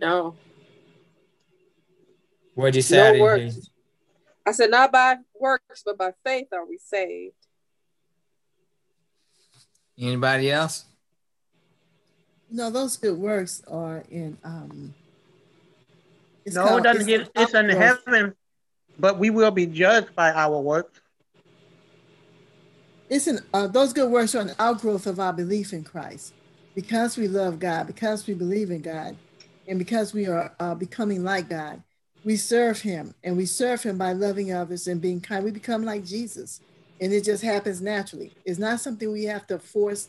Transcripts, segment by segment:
No. What'd you say? No works. I said, not by works, but by faith are we saved. Anybody else? No, those good works are in um no, called, it doesn't get it's in heaven, but we will be judged by our works. It's an uh, those good works are an outgrowth of our belief in Christ. Because we love God, because we believe in God, and because we are uh, becoming like God, we serve Him, and we serve Him by loving others and being kind. We become like Jesus, and it just happens naturally. It's not something we have to force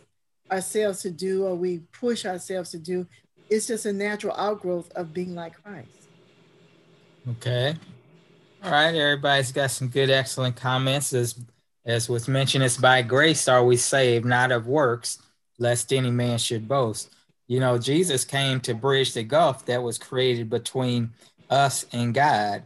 ourselves to do or we push ourselves to do. It's just a natural outgrowth of being like Christ. Okay. All right. Everybody's got some good, excellent comments. As, as was mentioned, it's by grace are we saved, not of works, lest any man should boast. You know, Jesus came to bridge the gulf that was created between us and God.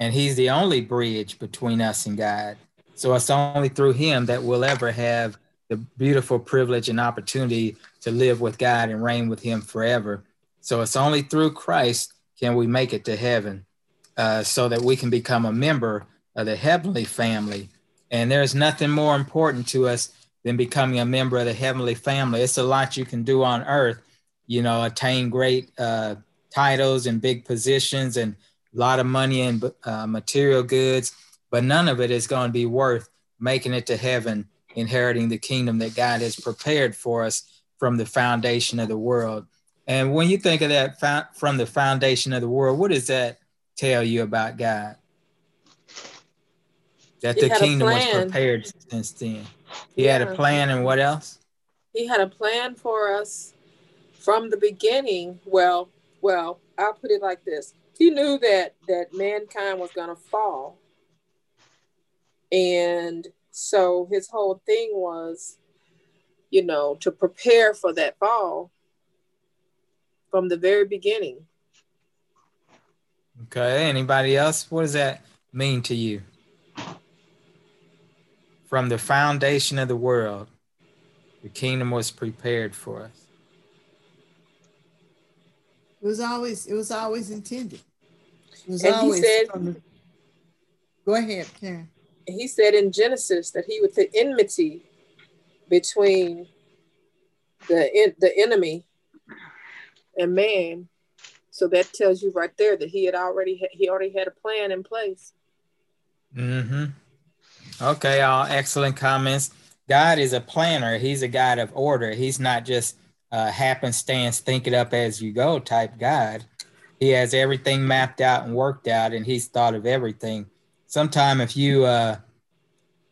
And he's the only bridge between us and God. So it's only through him that we'll ever have the beautiful privilege and opportunity to live with God and reign with him forever. So it's only through Christ can we make it to heaven uh, so that we can become a member of the heavenly family. And there's nothing more important to us than becoming a member of the heavenly family. It's a lot you can do on earth, you know, attain great uh, titles and big positions and a lot of money and uh, material goods, but none of it is going to be worth making it to heaven, inheriting the kingdom that God has prepared for us from the foundation of the world. And when you think of that from the foundation of the world, what does that tell you about God? That he the kingdom was prepared since then. He yeah. had a plan, and what else? He had a plan for us from the beginning. Well, well, I'll put it like this: He knew that that mankind was going to fall, and so his whole thing was, you know, to prepare for that fall from the very beginning. Okay. Anybody else? What does that mean to you? From the foundation of the world, the kingdom was prepared for us. It was always it was always intended. It was and always he said, the, Go ahead, Karen. He said in Genesis that he would put enmity between the in, the enemy and man so that tells you right there that he had already ha- he already had a plan in place. Mm-hmm. Okay, all excellent comments. God is a planner. He's a God of order. He's not just a happenstance, think it up as you go type God. He has everything mapped out and worked out, and he's thought of everything. Sometime if you uh,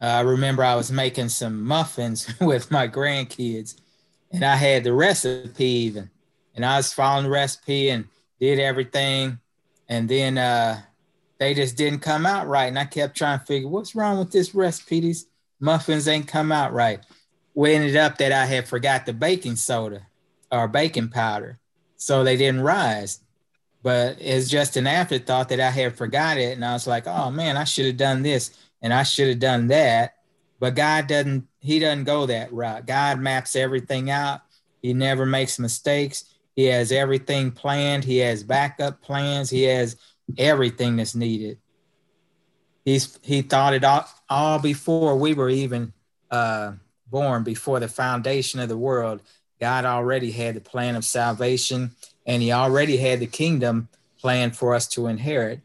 I remember I was making some muffins with my grandkids, and I had the recipe even, and I was following the recipe, and did everything, and then uh, they just didn't come out right. And I kept trying to figure what's wrong with this recipe. These muffins ain't come out right. We ended up that I had forgot the baking soda or baking powder, so they didn't rise. But it's just an afterthought that I had forgot it, and I was like, oh man, I should have done this and I should have done that. But God doesn't. He doesn't go that route. God maps everything out. He never makes mistakes. He has everything planned. He has backup plans. He has everything that's needed. He's he thought it all, all before we were even uh, born, before the foundation of the world. God already had the plan of salvation, and He already had the kingdom planned for us to inherit.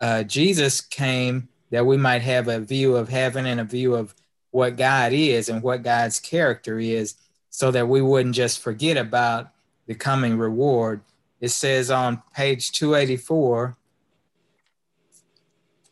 Uh, Jesus came that we might have a view of heaven and a view of what God is and what God's character is, so that we wouldn't just forget about the coming reward. It says on page 284,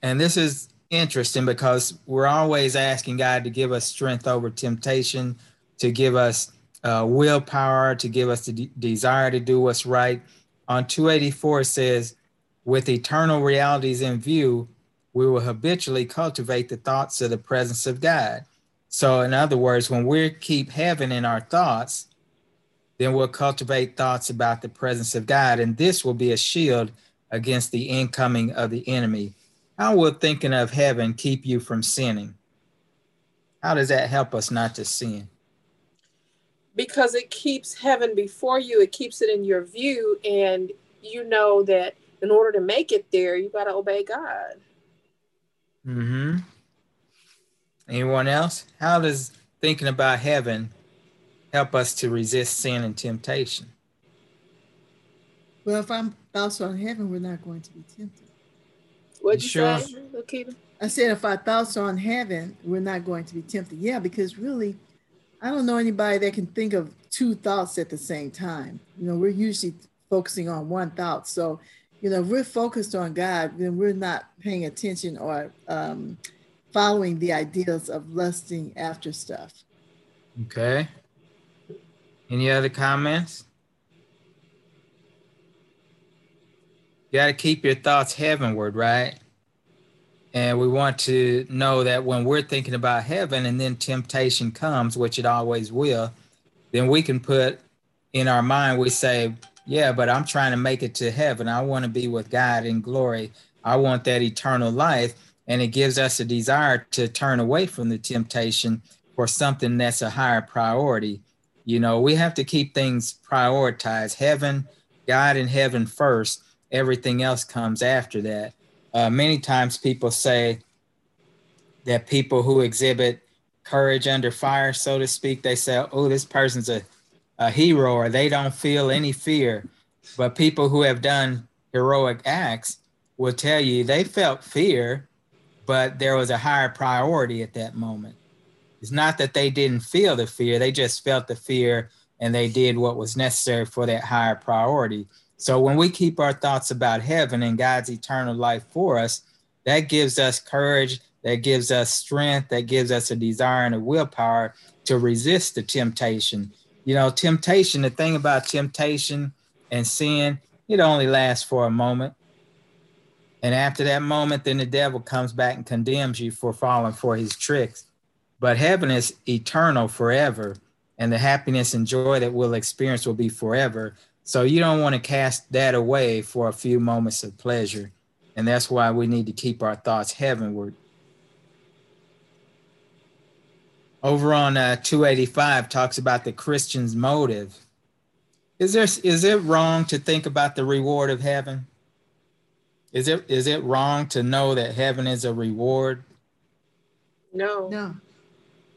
and this is interesting because we're always asking God to give us strength over temptation, to give us uh, willpower, to give us the de- desire to do what's right. On 284, it says, with eternal realities in view, we will habitually cultivate the thoughts of the presence of God. So, in other words, when we keep heaven in our thoughts, then we'll cultivate thoughts about the presence of God, and this will be a shield against the incoming of the enemy. How will thinking of heaven keep you from sinning? How does that help us not to sin? Because it keeps heaven before you, it keeps it in your view, and you know that in order to make it there, you got to obey God. Hmm. Anyone else? How does thinking about heaven help us to resist sin and temptation? Well, if I'm also on heaven, we're not going to be tempted. What'd you, you sure? say, Lakita? I said if our thoughts are on heaven, we're not going to be tempted. Yeah, because really, I don't know anybody that can think of two thoughts at the same time. You know, we're usually focusing on one thought. So, you know, we're focused on God, then we're not paying attention or um, following the ideas of lusting after stuff. Okay. Any other comments? You got to keep your thoughts heavenward, right? And we want to know that when we're thinking about heaven and then temptation comes, which it always will, then we can put in our mind, we say, yeah, but I'm trying to make it to heaven. I want to be with God in glory. I want that eternal life. And it gives us a desire to turn away from the temptation for something that's a higher priority. You know, we have to keep things prioritized heaven, God in heaven first. Everything else comes after that uh, many times people say that people who exhibit courage under fire, so to speak, they say, oh, this person's a, a hero or they don't feel any fear. But people who have done heroic acts will tell you they felt fear, but there was a higher priority at that moment. It's not that they didn't feel the fear, they just felt the fear and they did what was necessary for that higher priority. So when we keep our thoughts about heaven and God's eternal life for us, that gives us courage, that gives us strength, that gives us a desire and a willpower to resist the temptation. You know, temptation, the thing about temptation and sin, it only lasts for a moment. And after that moment, then the devil comes back and condemns you for falling for his tricks. But heaven is eternal forever, and the happiness and joy that we'll experience will be forever. So you don't want to cast that away for a few moments of pleasure. And that's why we need to keep our thoughts heavenward. Over on uh, 285 talks about the Christian's motive. Is there is it wrong to think about the reward of heaven? Is it is it wrong to know that heaven is a reward? No. No.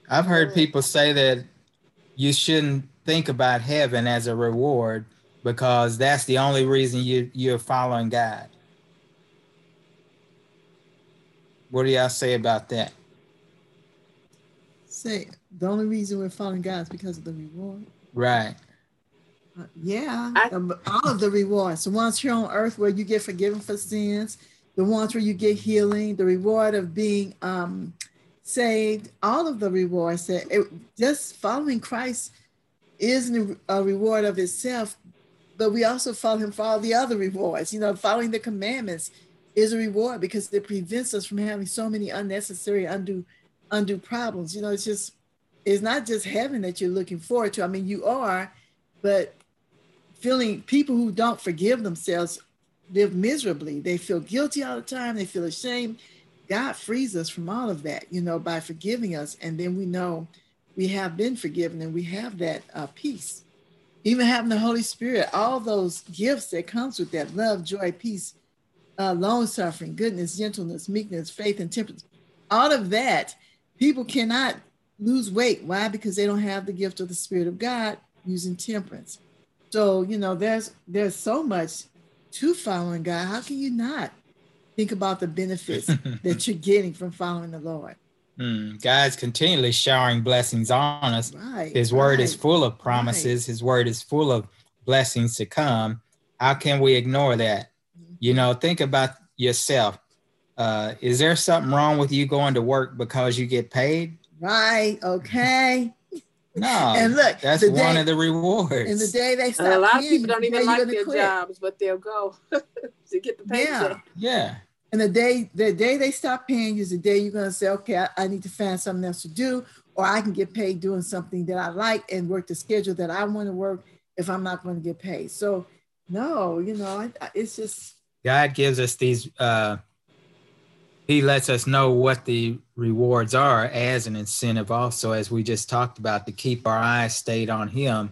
I've heard people say that you shouldn't think about heaven as a reward because that's the only reason you you're following God. What do y'all say about that? Say the only reason we're following God is because of the reward. Right. Uh, yeah, I, all of the rewards. The ones here on earth where you get forgiven for sins, the ones where you get healing, the reward of being um, saved, all of the rewards that it, just following Christ isn't a reward of itself but we also follow him for all the other rewards. You know, following the commandments is a reward because it prevents us from having so many unnecessary undue undue problems. You know, it's just it's not just heaven that you're looking forward to. I mean, you are, but feeling people who don't forgive themselves live miserably. They feel guilty all the time. They feel ashamed. God frees us from all of that, you know, by forgiving us. And then we know we have been forgiven and we have that uh, peace even having the Holy Spirit, all those gifts that comes with that love, joy, peace, uh, long suffering, goodness, gentleness, meekness, faith, and temperance. All of that, people cannot lose weight. Why? Because they don't have the gift of the Spirit of God using temperance. So you know, there's there's so much to following God. How can you not think about the benefits that you're getting from following the Lord? Mm, God's continually showering blessings on us. Right, His word right, is full of promises. Right. His word is full of blessings to come. How can we ignore that? Mm-hmm. You know, think about yourself. Uh, is there something wrong with you going to work because you get paid? Right. Okay. No, and look, that's one day, of the rewards. And the day they stop, a lot of people don't even like their quit. jobs, but they'll go to get the paycheck. Yeah. yeah. And the day the day they stop paying you is the day you're gonna say, okay, I, I, need to find something else to do, or I can get paid doing something that I like and work the schedule that I want to work if I'm not going to get paid. So no, you know, it's just God gives us these. uh He lets us know what the rewards are as an incentive, also as we just talked about, to keep our eyes stayed on Him,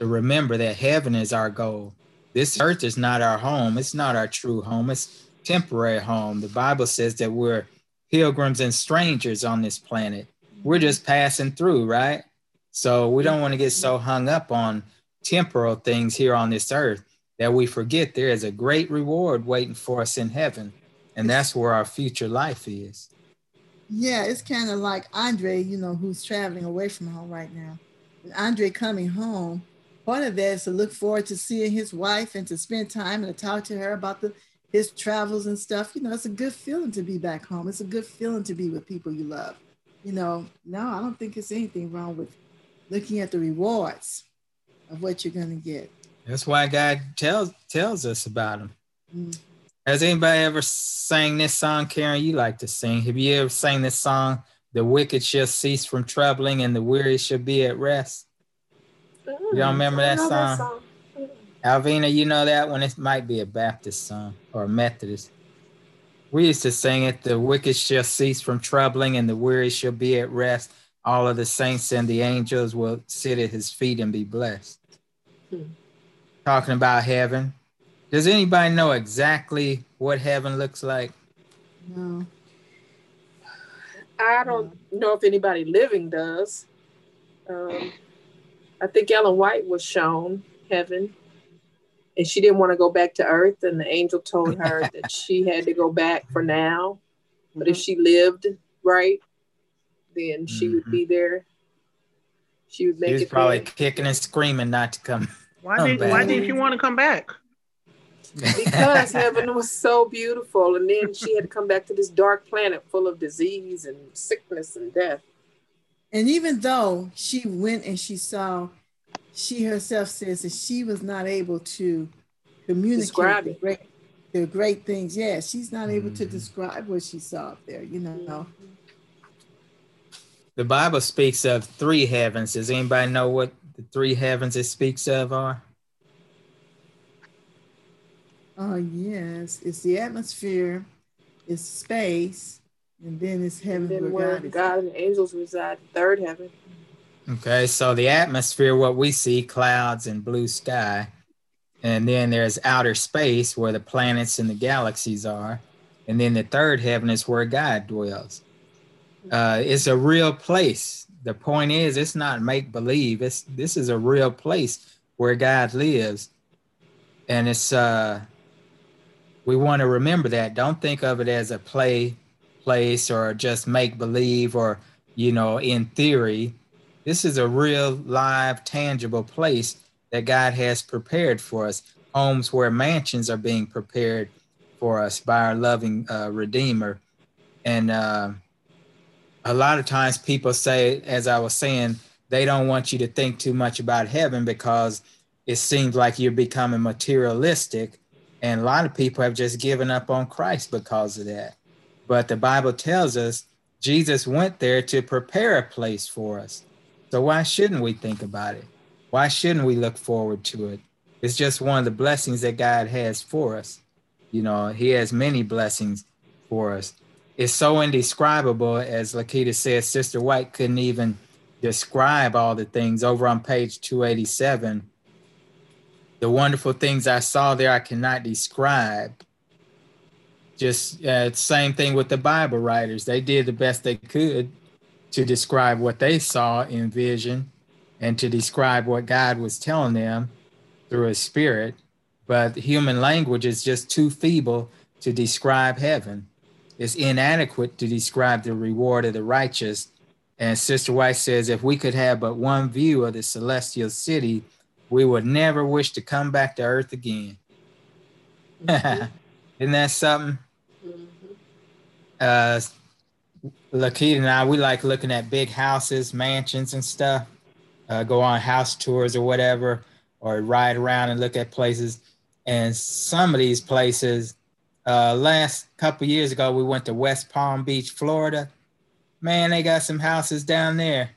to remember that heaven is our goal This earth is not our home. It's not our true home. It's temporary home. The Bible says that we're pilgrims and strangers on this planet. We're just passing through, right? So we don't want to get so hung up on temporal things here on this earth that we forget there is a great reward waiting for us in heaven. And that's where our future life is. Yeah, it's kind of like Andre, you know, who's traveling away from home right now. And Andre coming home, part of that is to look forward to seeing his wife and to spend time and to talk to her about the his travels and stuff. You know, it's a good feeling to be back home. It's a good feeling to be with people you love. You know, no, I don't think it's anything wrong with looking at the rewards of what you're going to get. That's why God tells tells us about them. Mm. Has anybody ever sang this song, Karen? You like to sing. Have you ever sang this song? The wicked shall cease from troubling and the weary shall be at rest. Mm, you don't remember that song? that song? Alvina, you know that one? It might be a Baptist song or a Methodist. We used to sing it, the wicked shall cease from troubling and the weary shall be at rest. All of the saints and the angels will sit at his feet and be blessed. Hmm. Talking about heaven. Does anybody know exactly what heaven looks like? No. I don't know if anybody living does. Um, I think Ellen White was shown heaven, and she didn't want to go back to earth, and the angel told her that she had to go back for now. But mm-hmm. if she lived right, then she mm-hmm. would be there. She would make she was it. probably there. kicking and screaming not to come. Why did Why didn't you want to come back? because heaven was so beautiful. And then she had to come back to this dark planet full of disease and sickness and death. And even though she went and she saw, she herself says that she was not able to communicate the great, the great things. Yeah, she's not able mm. to describe what she saw up there, you know. The Bible speaks of three heavens. Does anybody know what the three heavens it speaks of are? Oh, yes. It's the atmosphere, it's space, and then it's heaven. And then where God, God and angels reside, third heaven. Okay, so the atmosphere, what we see, clouds and blue sky. And then there's outer space where the planets and the galaxies are. And then the third heaven is where God dwells. Uh, it's a real place. The point is, it's not make believe. It's this is a real place where God lives, and it's uh, we want to remember that. Don't think of it as a play place or just make believe or, you know, in theory. This is a real, live, tangible place that God has prepared for us. Homes where mansions are being prepared for us by our loving uh, Redeemer. And uh, a lot of times people say, as I was saying, they don't want you to think too much about heaven because it seems like you're becoming materialistic and a lot of people have just given up on Christ because of that. But the Bible tells us Jesus went there to prepare a place for us. So why shouldn't we think about it? Why shouldn't we look forward to it? It's just one of the blessings that God has for us. You know, He has many blessings for us. It's so indescribable, as Lakita says, Sister White couldn't even describe all the things over on page 287 the wonderful things I saw there, I cannot describe. Just uh, same thing with the Bible writers. They did the best they could to describe what they saw in vision and to describe what God was telling them through his spirit. But human language is just too feeble to describe heaven. It's inadequate to describe the reward of the righteous. And Sister White says if we could have but one view of the celestial city, we would never wish to come back to earth again. Mm-hmm. Isn't that something? Mm-hmm. Uh, Lakita and I, we like looking at big houses, mansions, and stuff. Uh, go on house tours or whatever, or ride around and look at places. And some of these places, uh, last couple years ago, we went to West Palm Beach, Florida. Man, they got some houses down there.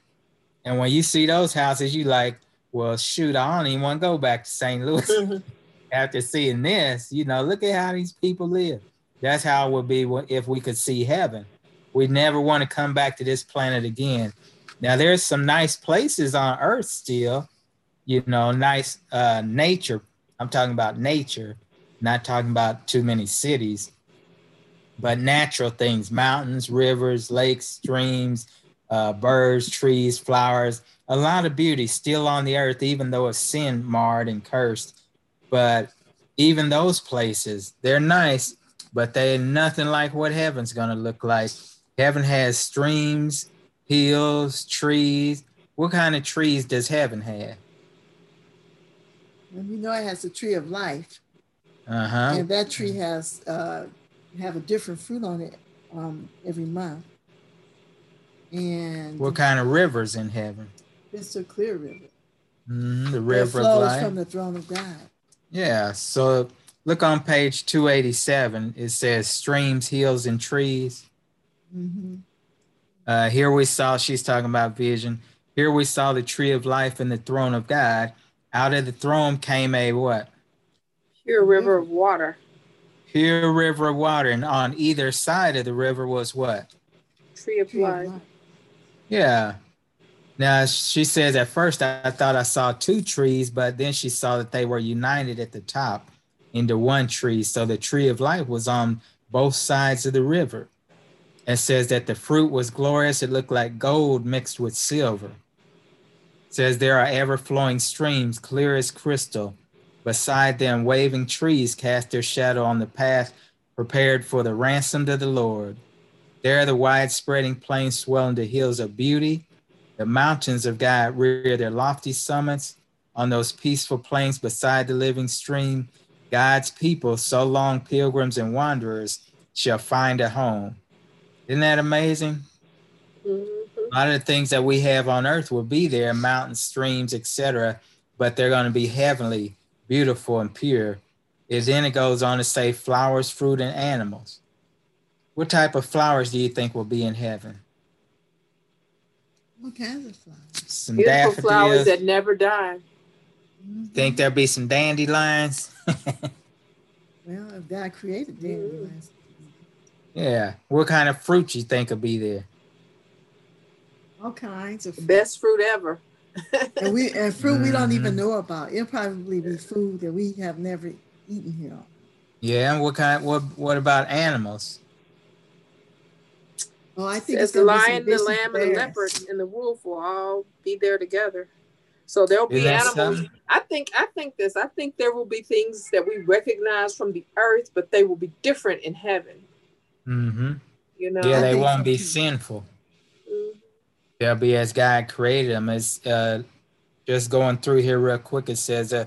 And when you see those houses, you like, well, shoot, I don't even want to go back to St. Louis after seeing this. You know, look at how these people live. That's how it would be if we could see heaven. We never want to come back to this planet again. Now, there's some nice places on Earth still, you know, nice uh, nature I'm talking about nature, not talking about too many cities, but natural things mountains, rivers, lakes, streams, uh, birds, trees, flowers, a lot of beauty still on the earth, even though it's sin marred and cursed. But even those places, they're nice, but they're nothing like what heaven's going to look like. Heaven has streams, hills, trees. What kind of trees does heaven have? And we know it has the tree of life. Uh-huh. And that tree has uh, have a different fruit on it um, every month. And what kind of rivers in heaven? It's a clear river. Mm-hmm, the river flows of life. from the throne of God. Yeah. So look on page 287. It says streams, hills, and trees. Mm-hmm. Uh, here we saw, she's talking about vision. Here we saw the tree of life and the throne of God. Out of the throne came a what? Pure river of water. Pure river of water. And on either side of the river was what? Tree of life. Yeah. Now she says at first I thought I saw two trees, but then she saw that they were united at the top into one tree. So the tree of life was on both sides of the river. It says that the fruit was glorious. It looked like gold mixed with silver. It says there are ever flowing streams, clear as crystal. Beside them, waving trees cast their shadow on the path prepared for the ransomed of the Lord. There, the wide spreading plains swell into hills of beauty. The mountains of God rear their lofty summits. On those peaceful plains beside the living stream, God's people, so long pilgrims and wanderers, shall find a home. Isn't that amazing? Mm-hmm. A lot of the things that we have on earth will be there, mountains, streams, etc., but they're going to be heavenly, beautiful, and pure. And then it goes on to say flowers, fruit, and animals. What type of flowers do you think will be in heaven? What kinds of flowers? Some Beautiful daffodils. flowers that never die. Mm-hmm. Think there'll be some dandelions? Well, if God created dandelions. Yeah. What kind of fruit you think will be there? All kinds of Best fruit ever. and we and fruit we don't even Mhm. know about. It'll probably be food that we have never eaten here. Yeah. and What kind? What What about animals? Oh, I think Says it's the gonna be some lion, the basic lamb, and the leopard and the wolf will all be there together. So there'll be animals. something? I think I think this. I think there will be things that we recognize from the earth, but they will be different in heaven. Mm-hmm. You know. Yeah, they won't be sinful. Mhm. They'll be as God created them. It's uh, just going through here real quick. It says uh,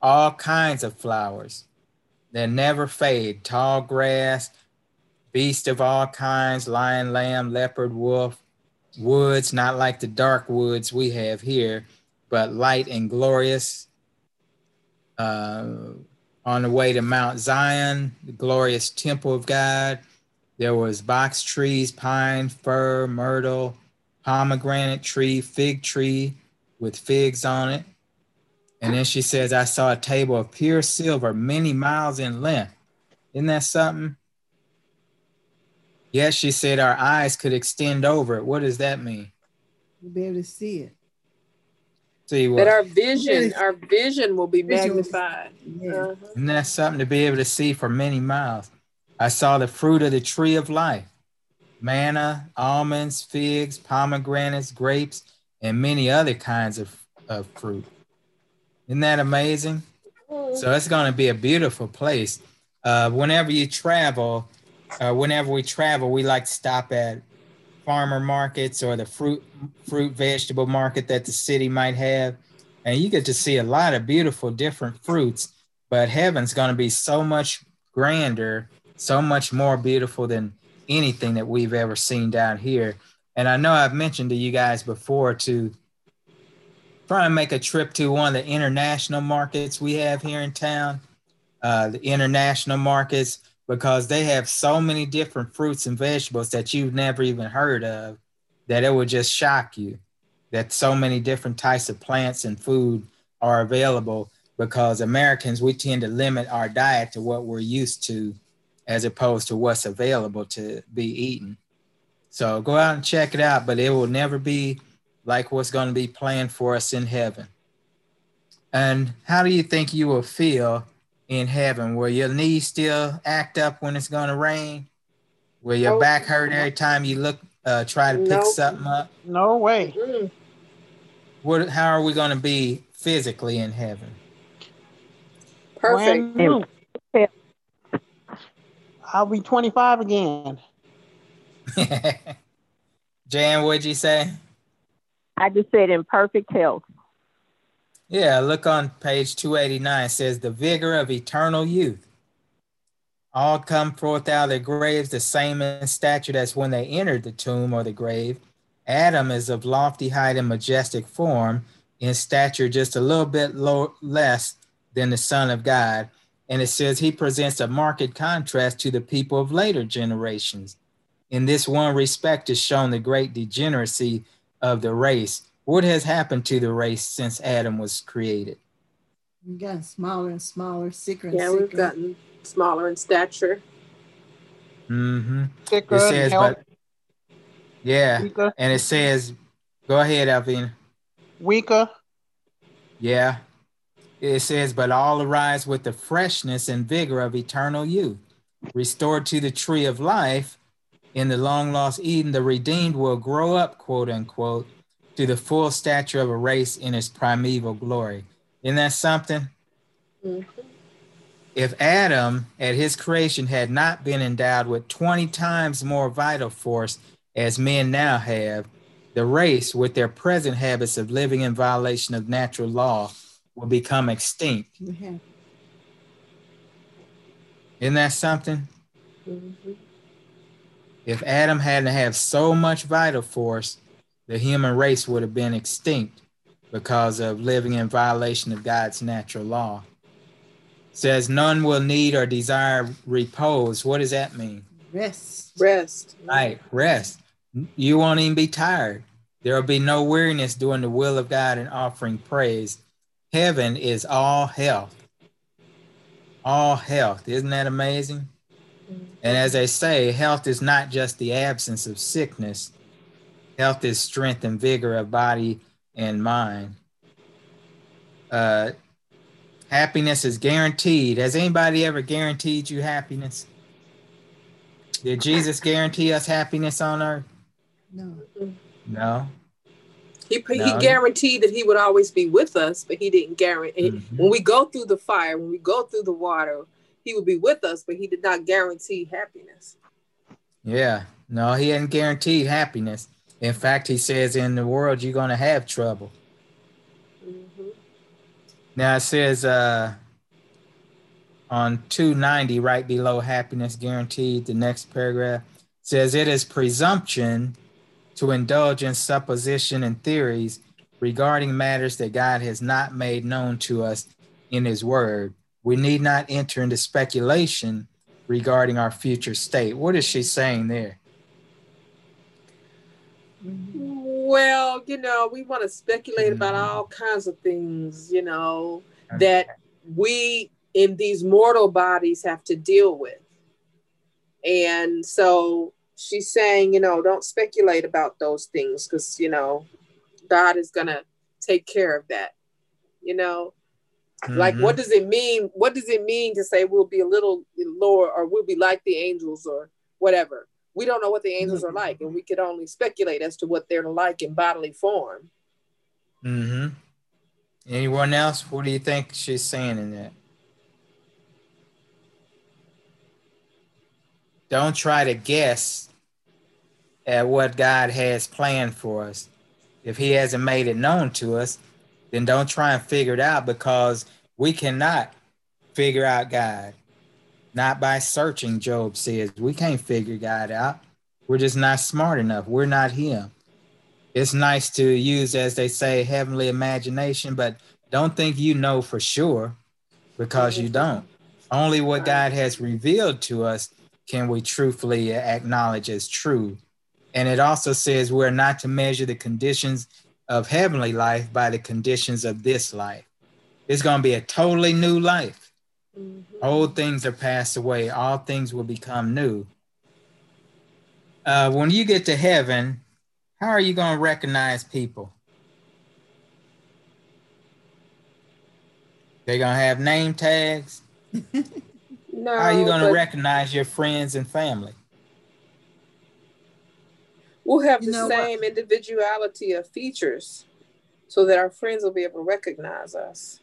all kinds of flowers that never fade, tall grass, beast of all kinds, lion, lamb, leopard, wolf, woods, not like the dark woods we have here, but light and glorious. Uh, on the way to Mount Zion, the glorious temple of God, there was box trees, pine, fir, myrtle, pomegranate tree, fig tree with figs on it. And then she says, I saw a table of pure silver, many miles in length. Isn't that something? Yes, she said our eyes could extend over it. What does that mean? You'll be able to see it. See what? That our vision, our vision will be Vision will be- magnified. Yeah. Uh-huh. Isn't that something to be able to see for many miles? I saw the fruit of the tree of life manna, almonds, figs, pomegranates, grapes, and many other kinds of, of fruit. Isn't that amazing? So it's going to be a beautiful place. Uh, whenever you travel, uh, whenever we travel, we like to stop at farmer markets or the fruit fruit vegetable market that the city might have, and you get to see a lot of beautiful different fruits. But heaven's going to be so much grander, so much more beautiful than anything that we've ever seen down here. And I know I've mentioned to you guys before to try and make a trip to one of the international markets we have here in town, uh, the international markets, because they have so many different fruits and vegetables that you've never even heard of that it would just shock you that so many different types of plants and food are available because Americans, we tend to limit our diet to what we're used to as opposed to what's available to be eaten. So go out and check it out, but it will never be like what's going to be planned for us in heaven. And how do you think you will feel in heaven? Will your knees still act up when it's going to rain? Will your back hurt every time you look, uh, try to pick nope. something up? No way. Mm. What? How are we going to be physically in heaven? Perfect. I'll be 25 again. Jan, what'd you say? I just said in perfect health. Yeah, look on page 289. It says, The vigor of eternal youth. All come forth out of their graves the same in stature as when they entered the tomb or the grave. Adam is of lofty height and majestic form, in stature just a little bit low, less than the Son of God. And it says he presents a marked contrast to the people of later generations. In this one respect is shown the great degeneracy of the race. What has happened to the race since Adam was created? We've gotten smaller and smaller, sicker and yeah, sicker. we've gotten smaller in stature. Mm-hmm. Sicker, it says, but yeah, weaker. and it says, go ahead, Alvin. Weaker. Yeah. It says, but all arise with the freshness and vigor of eternal youth, restored to the tree of life. In the long lost Eden, the redeemed will grow up, quote unquote, to the full stature of a race in its primeval glory. Isn't that something? Mm-hmm. If Adam at his creation had not been endowed with 20 times more vital force as men now have, the race, with their present habits of living in violation of natural law, will become extinct. Mm-hmm. Isn't that something? Mm-hmm. If Adam hadn't have so much vital force, the human race would have been extinct because of living in violation of God's natural law. It says none will need or desire repose. What does that mean? Rest. Rest. Right, rest. You won't even be tired. There will be no weariness doing the will of God and offering praise. Heaven is all health. All health. Isn't that amazing? And as they say, health is not just the absence of sickness, health is strength and vigor of body and mind. Uh, happiness is guaranteed. Has anybody ever guaranteed you happiness? Did Jesus guarantee us happiness on earth? No. No. He, no. he guaranteed that he would always be with us, but he didn't guarantee. Mm-hmm. When we go through the fire, when we go through the water, he would be with us, but he did not guarantee happiness. Yeah, no, he didn't guarantee happiness. In fact, he says in the world you're going to have trouble. Mm-hmm. Now it says uh, on 290, right below happiness guaranteed, the next paragraph says it is presumption to indulge in supposition and theories regarding matters that God has not made known to us in His Word. We need not enter into speculation regarding our future state. What is she saying there? Well, you know, we want to speculate mm-hmm. about all kinds of things, you know, that we in these mortal bodies have to deal with. And so she's saying, you know, don't speculate about those things because, you know, God is going to take care of that. You know, mm-hmm. like what does it mean? What does it mean to say we'll be a little lower or we'll be like the angels or whatever? We don't know what the angels are like, and we could only speculate as to what they're like in bodily form. Mm-hmm. Anyone else? What do you think she's saying in that? Don't try to guess at what God has planned for us. If He hasn't made it known to us, then don't try and figure it out because we cannot figure out God. Not by searching, Job says. We can't figure God out. We're just not smart enough. We're not Him. It's nice to use, as they say, heavenly imagination, but don't think you know for sure because you don't. Only what God has revealed to us can we truthfully acknowledge as true. And it also says we're not to measure the conditions of heavenly life by the conditions of this life. It's going to be a totally new life. Mm-hmm. Old things are passed away, all things will become new. Uh, when you get to heaven, how are you going to recognize people? They're gonna have name tags. no. How are you gonna recognize your friends and family? We'll have you the same what? individuality of features so that our friends will be able to recognize us.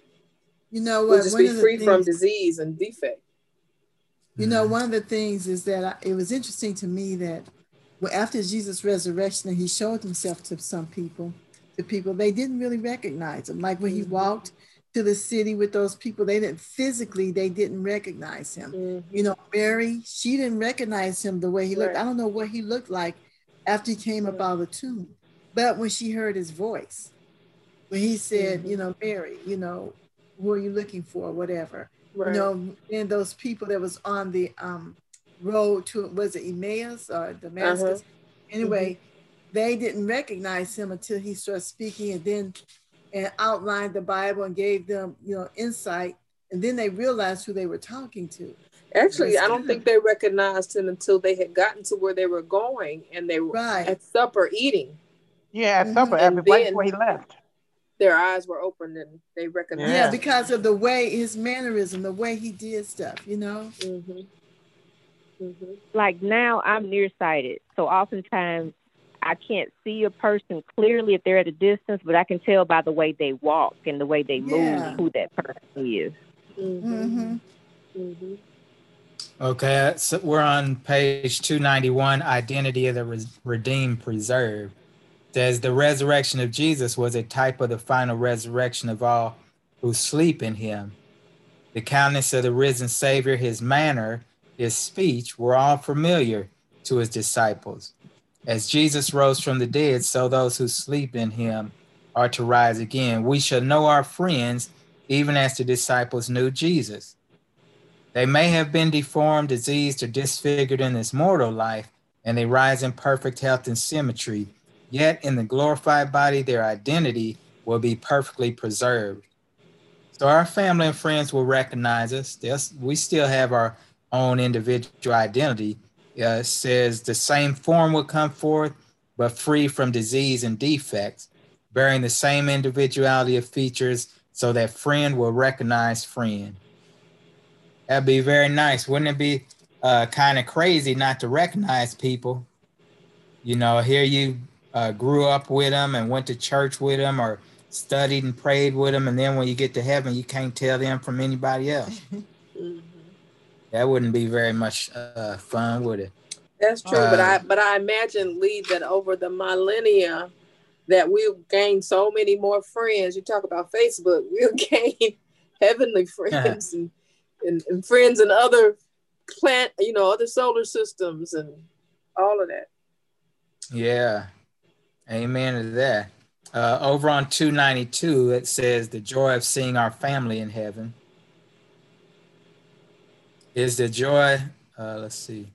You know what? We'll just one be free things, from disease and defect. You know, one of the things is that I, it was interesting to me that well, after Jesus' resurrection and he showed himself to some people, to people, they didn't really recognize him. Like when he mm-hmm. walked to the city with those people, they didn't physically, they didn't recognize him. Mm-hmm. You know, Mary, she didn't recognize him the way he looked. Right. I don't know what he looked like after he came right. up out of the tomb. But when she heard his voice, when he said, mm-hmm. you know, Mary, you know, who are you looking for, whatever. Right. You know, and those people that was on the um, road to was it Emmaus or Damascus? Uh-huh. Anyway, mm-hmm. they didn't recognize him until he started speaking and then and outlined the Bible and gave them, you know, insight. And then they realized who they were talking to. Actually, I don't think they recognized him until they had gotten to where they were going and they were right. at supper eating. Yeah, at mm-hmm. supper, and right before he left. Their eyes were opened and they recognized. Yeah, because of the way his mannerism, the way he did stuff, you know. Mm-hmm. Mm-hmm. Like now, I'm nearsighted, so oftentimes I can't see a person clearly if they're at a distance, but I can tell by the way they walk and the way they yeah. move who that person is. Mm-hmm. Mm-hmm. Okay, so we're on page 291, Identity of the Redeemed Preserved. Says the resurrection of Jesus was a type of the final resurrection of all who sleep in him. The countenance of the risen Savior, his manner, his speech were all familiar to his disciples. As Jesus rose from the dead, so those who sleep in him are to rise again. We shall know our friends, even as the disciples knew Jesus. They may have been deformed, diseased, or disfigured in this mortal life, and they rise in perfect health and symmetry. Yet in the glorified body, their identity will be perfectly preserved. So our family and friends will recognize us. We still have our own individual identity. Uh, says the same form will come forth, but free from disease and defects, bearing the same individuality of features, so that friend will recognize friend. That'd be very nice. Wouldn't it be uh, kind of crazy not to recognize people? You know, here you uh, grew up with them and went to church with them or studied and prayed with them, and then when you get to heaven, you can't tell them from anybody else. That wouldn't be very much uh, fun, would it? That's true, uh, but I but I imagine Lee that over the millennia that we'll gain so many more friends. You talk about Facebook, we'll gain heavenly friends and, and, and friends in other plant, you know, other solar systems and all of that. Yeah. Amen to that. Uh, over on 292, it says the joy of seeing our family in heaven is the joy, uh, let's see,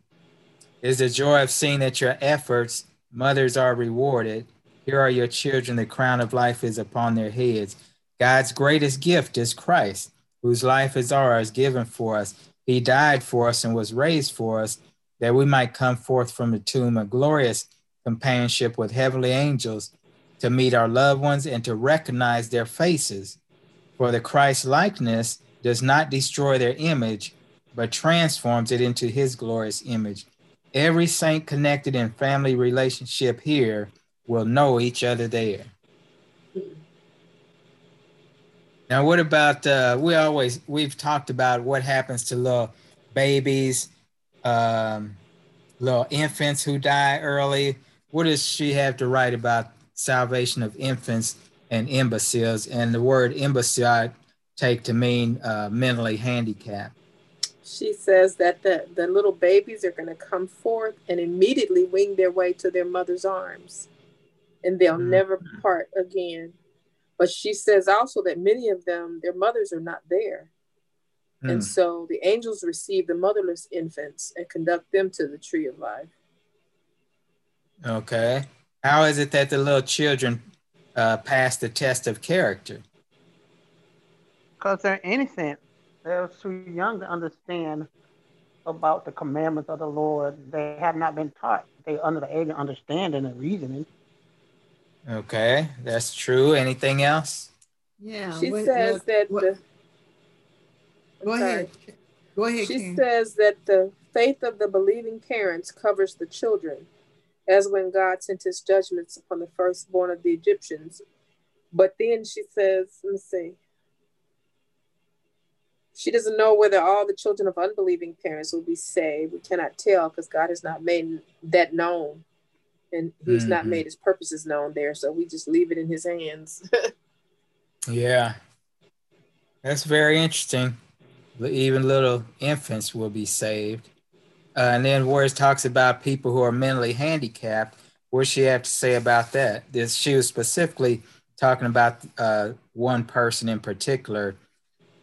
is the joy of seeing that your efforts, mothers are rewarded. Here are your children, the crown of life is upon their heads. God's greatest gift is Christ, whose life is ours, given for us. He died for us and was raised for us, that we might come forth from the tomb a glorious companionship with heavenly angels to meet our loved ones and to recognize their faces. For the Christ likeness does not destroy their image, but transforms it into his glorious image. Every saint connected in family relationship here will know each other there. Now, what about uh, we always we've talked about what happens to little babies, um, little infants who die early. What does she have to write about salvation of infants and imbeciles? And the word imbecile I take to mean uh, mentally handicapped she says that the, the little babies are going to come forth and immediately wing their way to their mother's arms and they'll mm-hmm. never part again. But she says also that many of them, their mothers are not there. Mm. And so the angels receive the motherless infants and conduct them to the tree of life. Okay. How is it that the little children uh, pass the test of character? Because they're innocent. They're too young to understand about the commandments of the Lord. They have not been taught. They under the age of understanding and reasoning. Okay, that's true. Anything else? Yeah. She what, says what, that what, the Go ahead. Go ahead. She Karen. says that the faith of the believing parents covers the children, as when God sent his judgments upon the firstborn of the Egyptians. But then she says, let me see. She doesn't know whether all the children of unbelieving parents will be saved. We cannot tell because God has not made that known. And he's mm-hmm. not made his purposes known there. So we just leave it in his hands. yeah. That's very interesting. Even little infants will be saved. Uh, and then where it talks about people who are mentally handicapped, what she have to say about that? This she was specifically talking about uh, one person in particular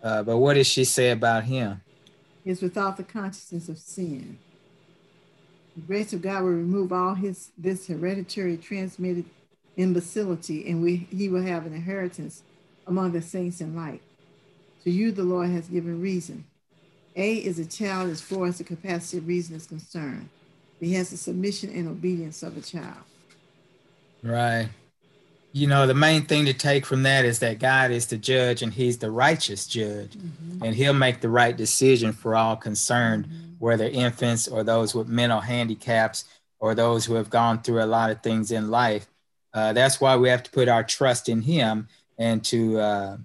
uh, but what did she say about him? Is without the consciousness of sin. The grace of God will remove all his this hereditary transmitted imbecility, and we he will have an inheritance among the saints in light. To you, the Lord has given reason. A is a child as far as the capacity of reason is concerned. He has the submission and obedience of a child. Right you know, the main thing to take from that is that God is the judge and he's the righteous judge. Mm-hmm. And he'll make the right decision for all concerned, mm-hmm. whether infants or those with mental handicaps or those who have gone through a lot of things in life. Uh, that's why we have to put our trust in him and to uh,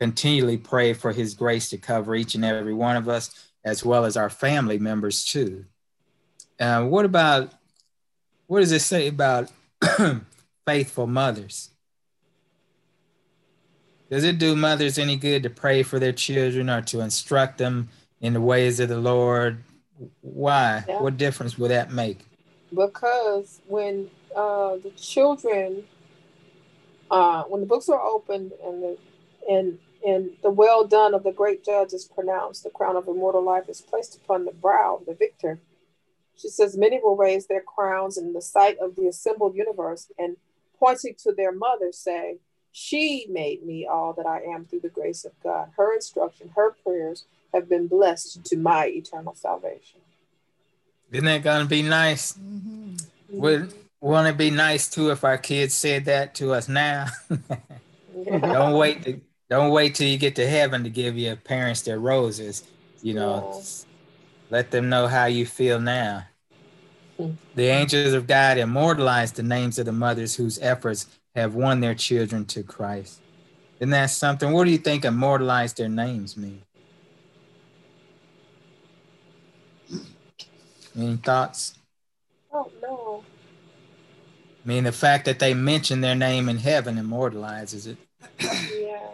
continually pray for his grace to cover each and every one of us, as well as our family members too. Uh, what about, what does it say about faithful mothers. Does it do mothers any good to pray for their children or to instruct them in the ways of the Lord? Why? Yeah. What difference would that make? Because when uh, the children, uh, when the books are opened and the and and the well done of the great judge is pronounced, the crown of immortal life is placed upon the brow of the victor. She says, Many will raise their crowns in the sight of the assembled universe and pointing to their mother, say, She made me all that I am through the grace of God. Her instruction, her prayers have been blessed to my eternal salvation. Isn't that going to be nice? Mm-hmm. Would, wouldn't it be nice too if our kids said that to us now? yeah. Don't wait to, don't wait till you get to heaven to give your parents their roses. You know, yeah. let them know how you feel now. The angels of God immortalize the names of the mothers whose efforts have won their children to Christ. Isn't that something? What do you think immortalize their names mean? Any thoughts? Oh no. I mean, the fact that they mention their name in heaven immortalizes it. yeah.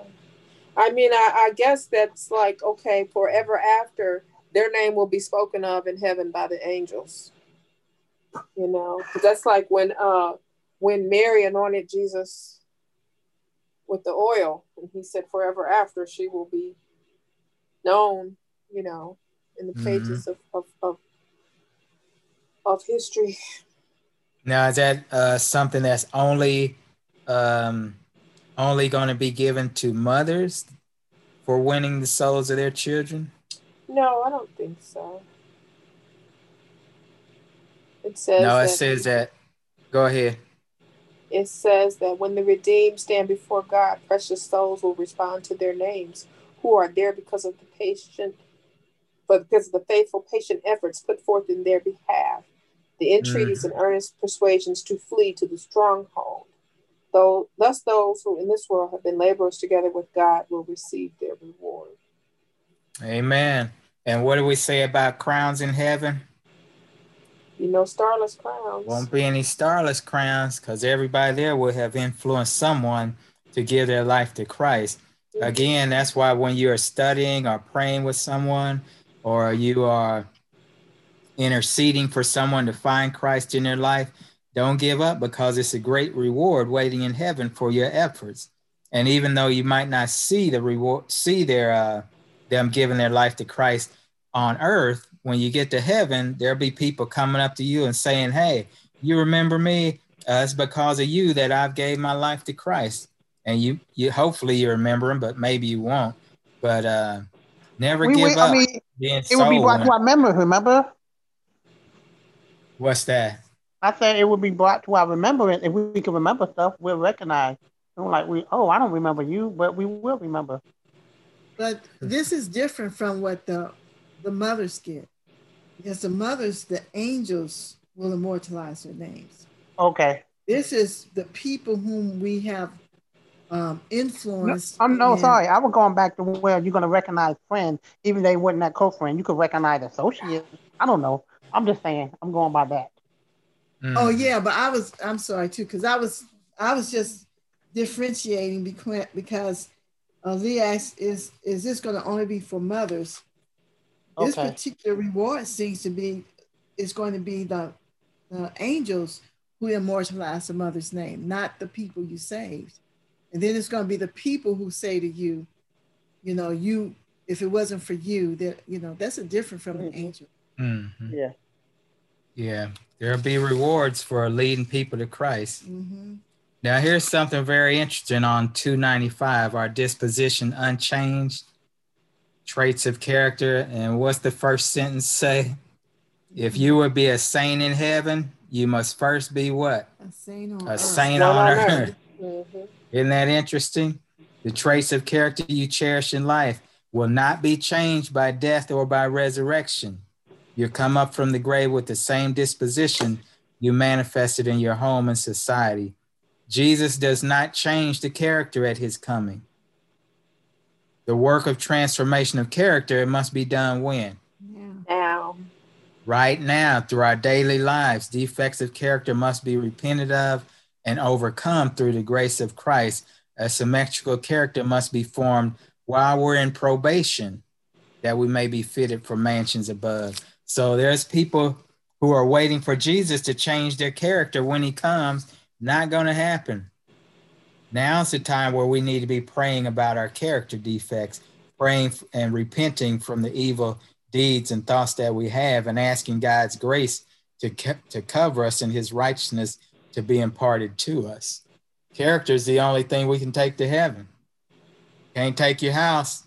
I mean, I, I guess that's like, okay, forever after, their name will be spoken of in heaven by the angels you know? That's like when uh when mary anointed jesus with the oil and he said forever after she will be known you know in the mm-hmm. pages of, of, of of history. Now is that uh something that's only um only going to be given to mothers for winning the souls of their children? No i don't think so it says No, it that, says that go ahead. It says that when the redeemed stand before God, precious souls will respond to their names, who are there because of the patient, but because of the faithful, patient efforts put forth in their behalf, the entreaties mm. and earnest persuasions to flee to the stronghold. Though thus those who in this world have been laborers together with God will receive their reward. Amen. And what do we say about crowns in heaven? You know, starless crowns. Won't be any starless crowns because everybody there will have influenced someone to give their life to Christ. Mm-hmm. Again, that's why when you're studying or praying with someone or you are interceding for someone to find Christ in their life, don't give up because it's a great reward waiting in heaven for your efforts. And even though you might not see the reward, see their uh, them giving their life to Christ on earth, when you get to heaven, there'll be people coming up to you and saying, Hey, you remember me? Uh, it's because of you that I've gave my life to Christ. And you, you hopefully you remember him, but maybe you won't. But uh, never we, give we, up. I mean, it would be brought to our memory, remember? What's that? I said it would be brought to our remembrance. If we can remember stuff, we'll recognize. Don't like we, oh, I don't remember you, but we will remember. But this is different from what the the mothers get. Because the mothers, the angels will immortalize their names. Okay. This is the people whom we have um, influenced. No, I'm no sorry. I was going back to where you're going to recognize friends, even they weren't that co-friend. You could recognize associates. I don't know. I'm just saying. I'm going by that. Mm. Oh yeah, but I was. I'm sorry too, because I was. I was just differentiating because because uh, Leax is is this going to only be for mothers? Okay. This particular reward seems to be is going to be the, the angels who immortalize the mother's name, not the people you saved. And then it's going to be the people who say to you, you know, you if it wasn't for you, that you know that's a different from an angel. Mm-hmm. Yeah. Yeah, there'll be rewards for leading people to Christ. Mm-hmm. Now, here's something very interesting on 295 our disposition unchanged, traits of character. And what's the first sentence say? If you would be a saint in heaven, you must first be what? A saint on a earth. Saint on earth. Mm-hmm. Isn't that interesting? The traits of character you cherish in life will not be changed by death or by resurrection. You come up from the grave with the same disposition you manifested in your home and society. Jesus does not change the character at his coming. The work of transformation of character it must be done when? Now. Right now, through our daily lives, defects of character must be repented of and overcome through the grace of Christ. A symmetrical character must be formed while we're in probation, that we may be fitted for mansions above. So there's people who are waiting for Jesus to change their character when he comes not going to happen. Now's the time where we need to be praying about our character defects, praying and repenting from the evil deeds and thoughts that we have, and asking God's grace to, to cover us in his righteousness to be imparted to us. Character is the only thing we can take to heaven. Can't take your house,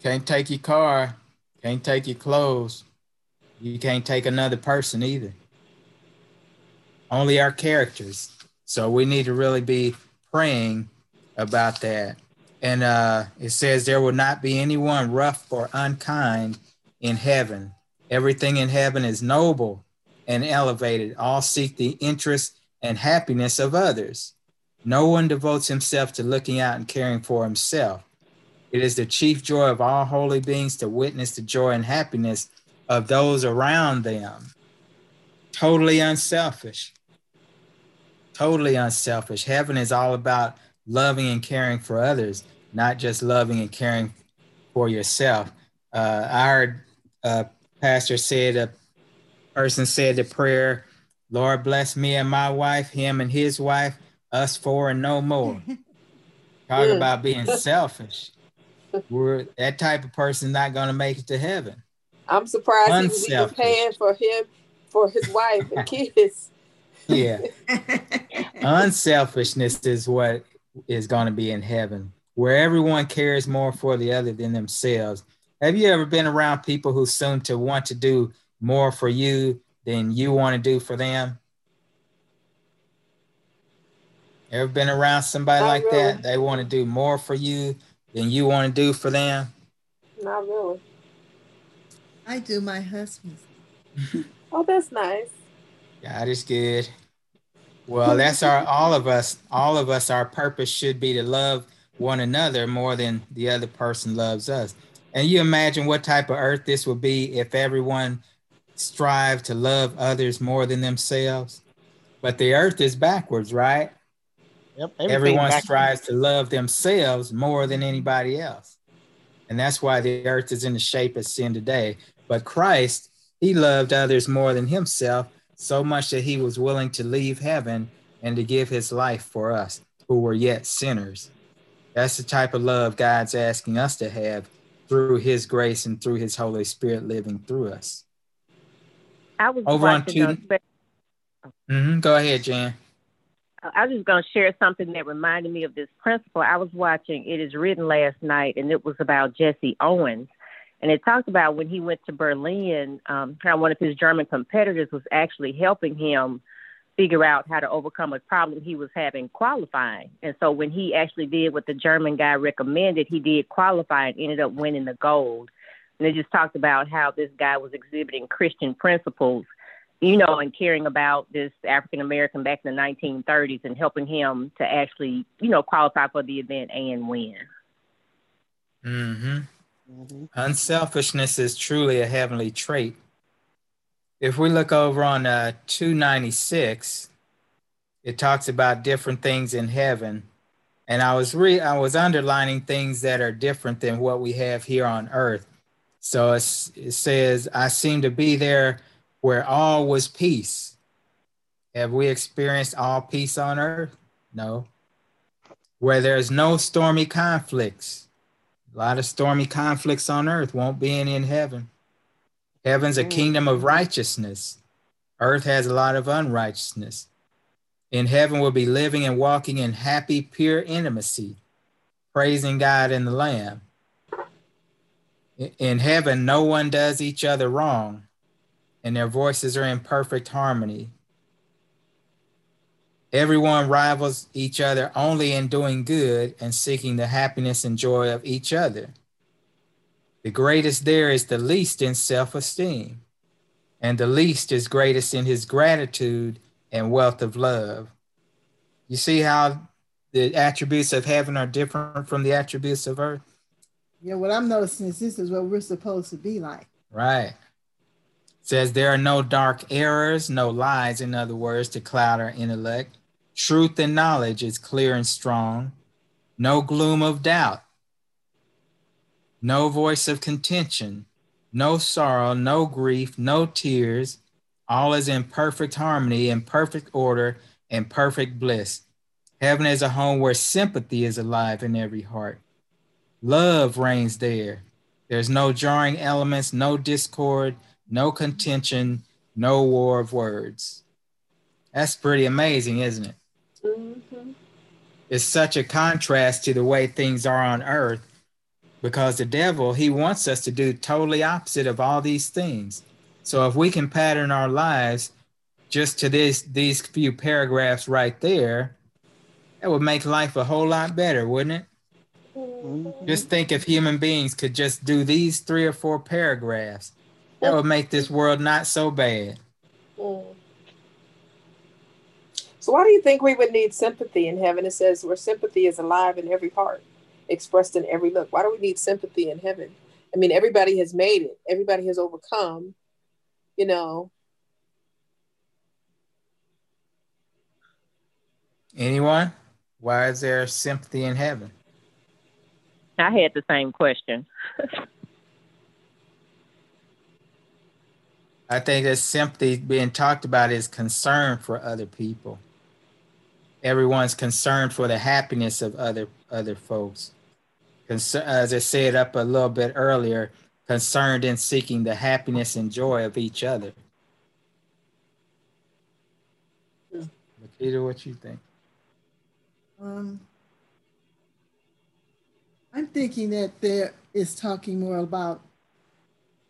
can't take your car, can't take your clothes. You can't take another person either. Only our characters. So we need to really be praying about that. And uh, it says, There will not be anyone rough or unkind in heaven. Everything in heaven is noble and elevated. All seek the interest and happiness of others. No one devotes himself to looking out and caring for himself. It is the chief joy of all holy beings to witness the joy and happiness of those around them. Totally unselfish totally unselfish. Heaven is all about loving and caring for others, not just loving and caring for yourself. Uh, our uh, pastor said, a person said the prayer, Lord bless me and my wife, him and his wife, us four and no more. Talk about being selfish. We're that type of person not going to make it to heaven. I'm surprised Unselfish. he was even paying for him, for his wife and kids yeah. Unselfishness is what is going to be in heaven, where everyone cares more for the other than themselves. Have you ever been around people who seem to want to do more for you than you want to do for them? Ever been around somebody Not like really. that? They want to do more for you than you want to do for them? Not really. I do my husband. oh, that's nice. God is good. Well, that's our all of us, all of us, our purpose should be to love one another more than the other person loves us. And you imagine what type of earth this would be if everyone strive to love others more than themselves. But the earth is backwards, right? Yep, everyone backwards. strives to love themselves more than anybody else. And that's why the earth is in the shape it's in today. But Christ, he loved others more than himself so much that he was willing to leave heaven and to give his life for us who were yet sinners. That's the type of love God's asking us to have through his grace and through his Holy Spirit living through us. I was over on two. Mm-hmm. Go ahead, Jan. I was just going to share something that reminded me of this principle. I was watching It Is Written last night, and it was about Jesse Owens. And it talked about when he went to Berlin, um, how one of his German competitors was actually helping him figure out how to overcome a problem he was having qualifying. And so when he actually did what the German guy recommended, he did qualify and ended up winning the gold. And they just talked about how this guy was exhibiting Christian principles, you know, and caring about this African American back in the 1930s and helping him to actually, you know, qualify for the event and win. Mm-hmm. Mm-hmm. Unselfishness is truly a heavenly trait if we look over on uh, 296, it talks about different things in heaven. And I was re I was underlining things that are different than what we have here on earth. So it says, I seem to be there where all was peace. Have we experienced all peace on earth? No. Where there's no stormy conflicts. A lot of stormy conflicts on earth won't be any in heaven. Heaven's a mm. kingdom of righteousness. Earth has a lot of unrighteousness. In heaven, we'll be living and walking in happy, pure intimacy, praising God and the Lamb. In heaven, no one does each other wrong, and their voices are in perfect harmony. Everyone rivals each other only in doing good and seeking the happiness and joy of each other. The greatest there is the least in self esteem, and the least is greatest in his gratitude and wealth of love. You see how the attributes of heaven are different from the attributes of earth? Yeah, what I'm noticing is this is what we're supposed to be like. Right. It says there are no dark errors, no lies, in other words, to cloud our intellect. Truth and knowledge is clear and strong. No gloom of doubt no voice of contention, no sorrow, no grief, no tears. All is in perfect harmony, in perfect order, and perfect bliss. Heaven is a home where sympathy is alive in every heart. Love reigns there. There's no jarring elements, no discord, no contention, no war of words. That's pretty amazing, isn't it? Mm-hmm. It's such a contrast to the way things are on earth because the devil he wants us to do totally opposite of all these things so if we can pattern our lives just to this these few paragraphs right there that would make life a whole lot better wouldn't it mm-hmm. just think if human beings could just do these three or four paragraphs that would make this world not so bad mm. So why do you think we would need sympathy in heaven it says where sympathy is alive in every heart expressed in every look. Why do we need sympathy in heaven? I mean, everybody has made it, everybody has overcome, you know. Anyone? Why is there sympathy in heaven? I had the same question. I think that sympathy being talked about is concern for other people. Everyone's concerned for the happiness of other other folks as I said up a little bit earlier, concerned in seeking the happiness and joy of each other. Makita, what you think? Um, I'm thinking that there is talking more about,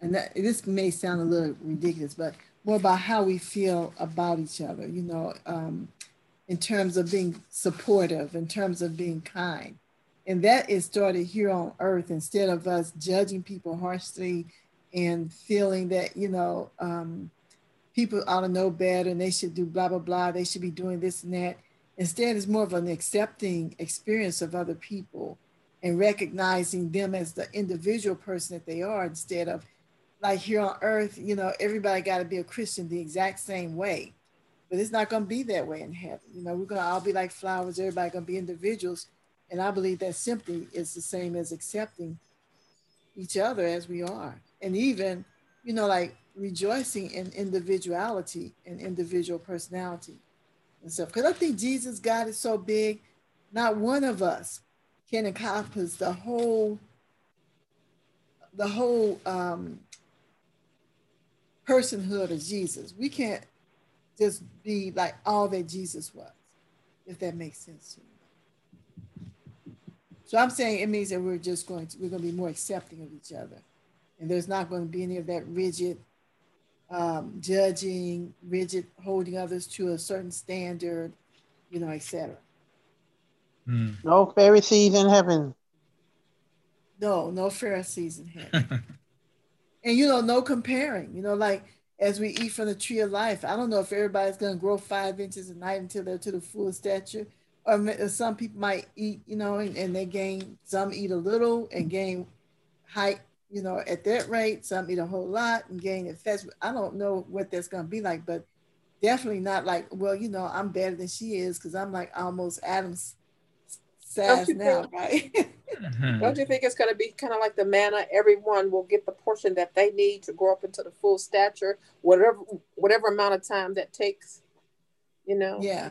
and that, this may sound a little ridiculous, but more about how we feel about each other, you know, um, in terms of being supportive, in terms of being kind. And that is started here on earth instead of us judging people harshly and feeling that, you know, um, people ought to know better and they should do blah, blah, blah. They should be doing this and that. Instead, it's more of an accepting experience of other people and recognizing them as the individual person that they are instead of like here on earth, you know, everybody got to be a Christian the exact same way. But it's not going to be that way in heaven. You know, we're going to all be like flowers. Everybody going to be individuals and I believe that simply is the same as accepting each other as we are. And even, you know, like rejoicing in individuality and individual personality and stuff. Because I think Jesus, God is so big, not one of us can encompass the whole, the whole um, personhood of Jesus. We can't just be like all that Jesus was, if that makes sense to you. So I'm saying it means that we're just going to, we're going to be more accepting of each other. And there's not going to be any of that rigid um, judging, rigid, holding others to a certain standard, you know, etc. Hmm. No Pharisees in heaven. No, no Pharisees in heaven. and you know, no comparing. You know, like as we eat from the tree of life, I don't know if everybody's going to grow five inches a night until they're to the full stature. Or uh, some people might eat, you know, and, and they gain. Some eat a little and gain height you know, at that rate, some eat a whole lot and gain it fast. I don't know what that's going to be like, but definitely not like, well, you know, I'm better than she is because I'm like almost Adam's size now, think, right? mm-hmm. Don't you think it's going to be kind of like the manna? Everyone will get the portion that they need to grow up into the full stature, whatever whatever amount of time that takes. You know. Yeah,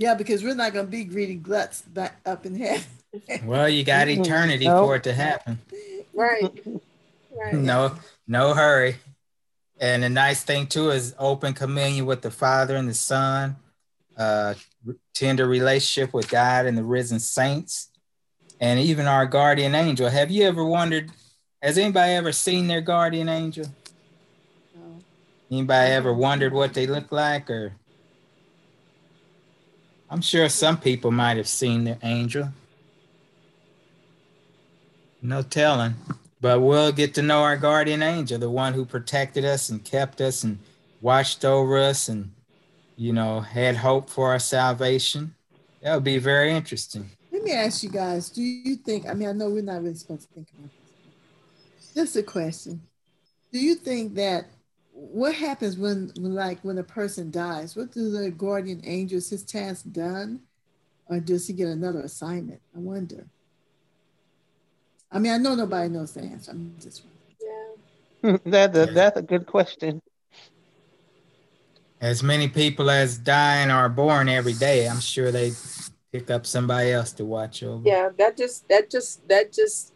yeah, because we're not going to be greedy gluts back up in heaven. well, you got eternity nope. for it to happen. Right. Right. No, no hurry. And the nice thing too is open communion with the Father and the Son, uh, tender relationship with God and the risen saints, and even our guardian angel. Have you ever wondered? Has anybody ever seen their guardian angel? No. Anybody ever wondered what they look like, or? I'm sure some people might have seen their angel. No telling. But we'll get to know our guardian angel, the one who protected us and kept us and watched over us and, you know, had hope for our salvation. That would be very interesting. Let me ask you guys do you think, I mean, I know we're not really supposed to think about this. Just a question. Do you think that what happens when, when like when a person dies? What do the guardian angels his task done? Or does he get another assignment? I wonder. I mean, I know nobody knows the answer. I'm just yeah. that's a, that's a good question. As many people as die and are born every day, I'm sure they pick up somebody else to watch over. Yeah, that just that just that just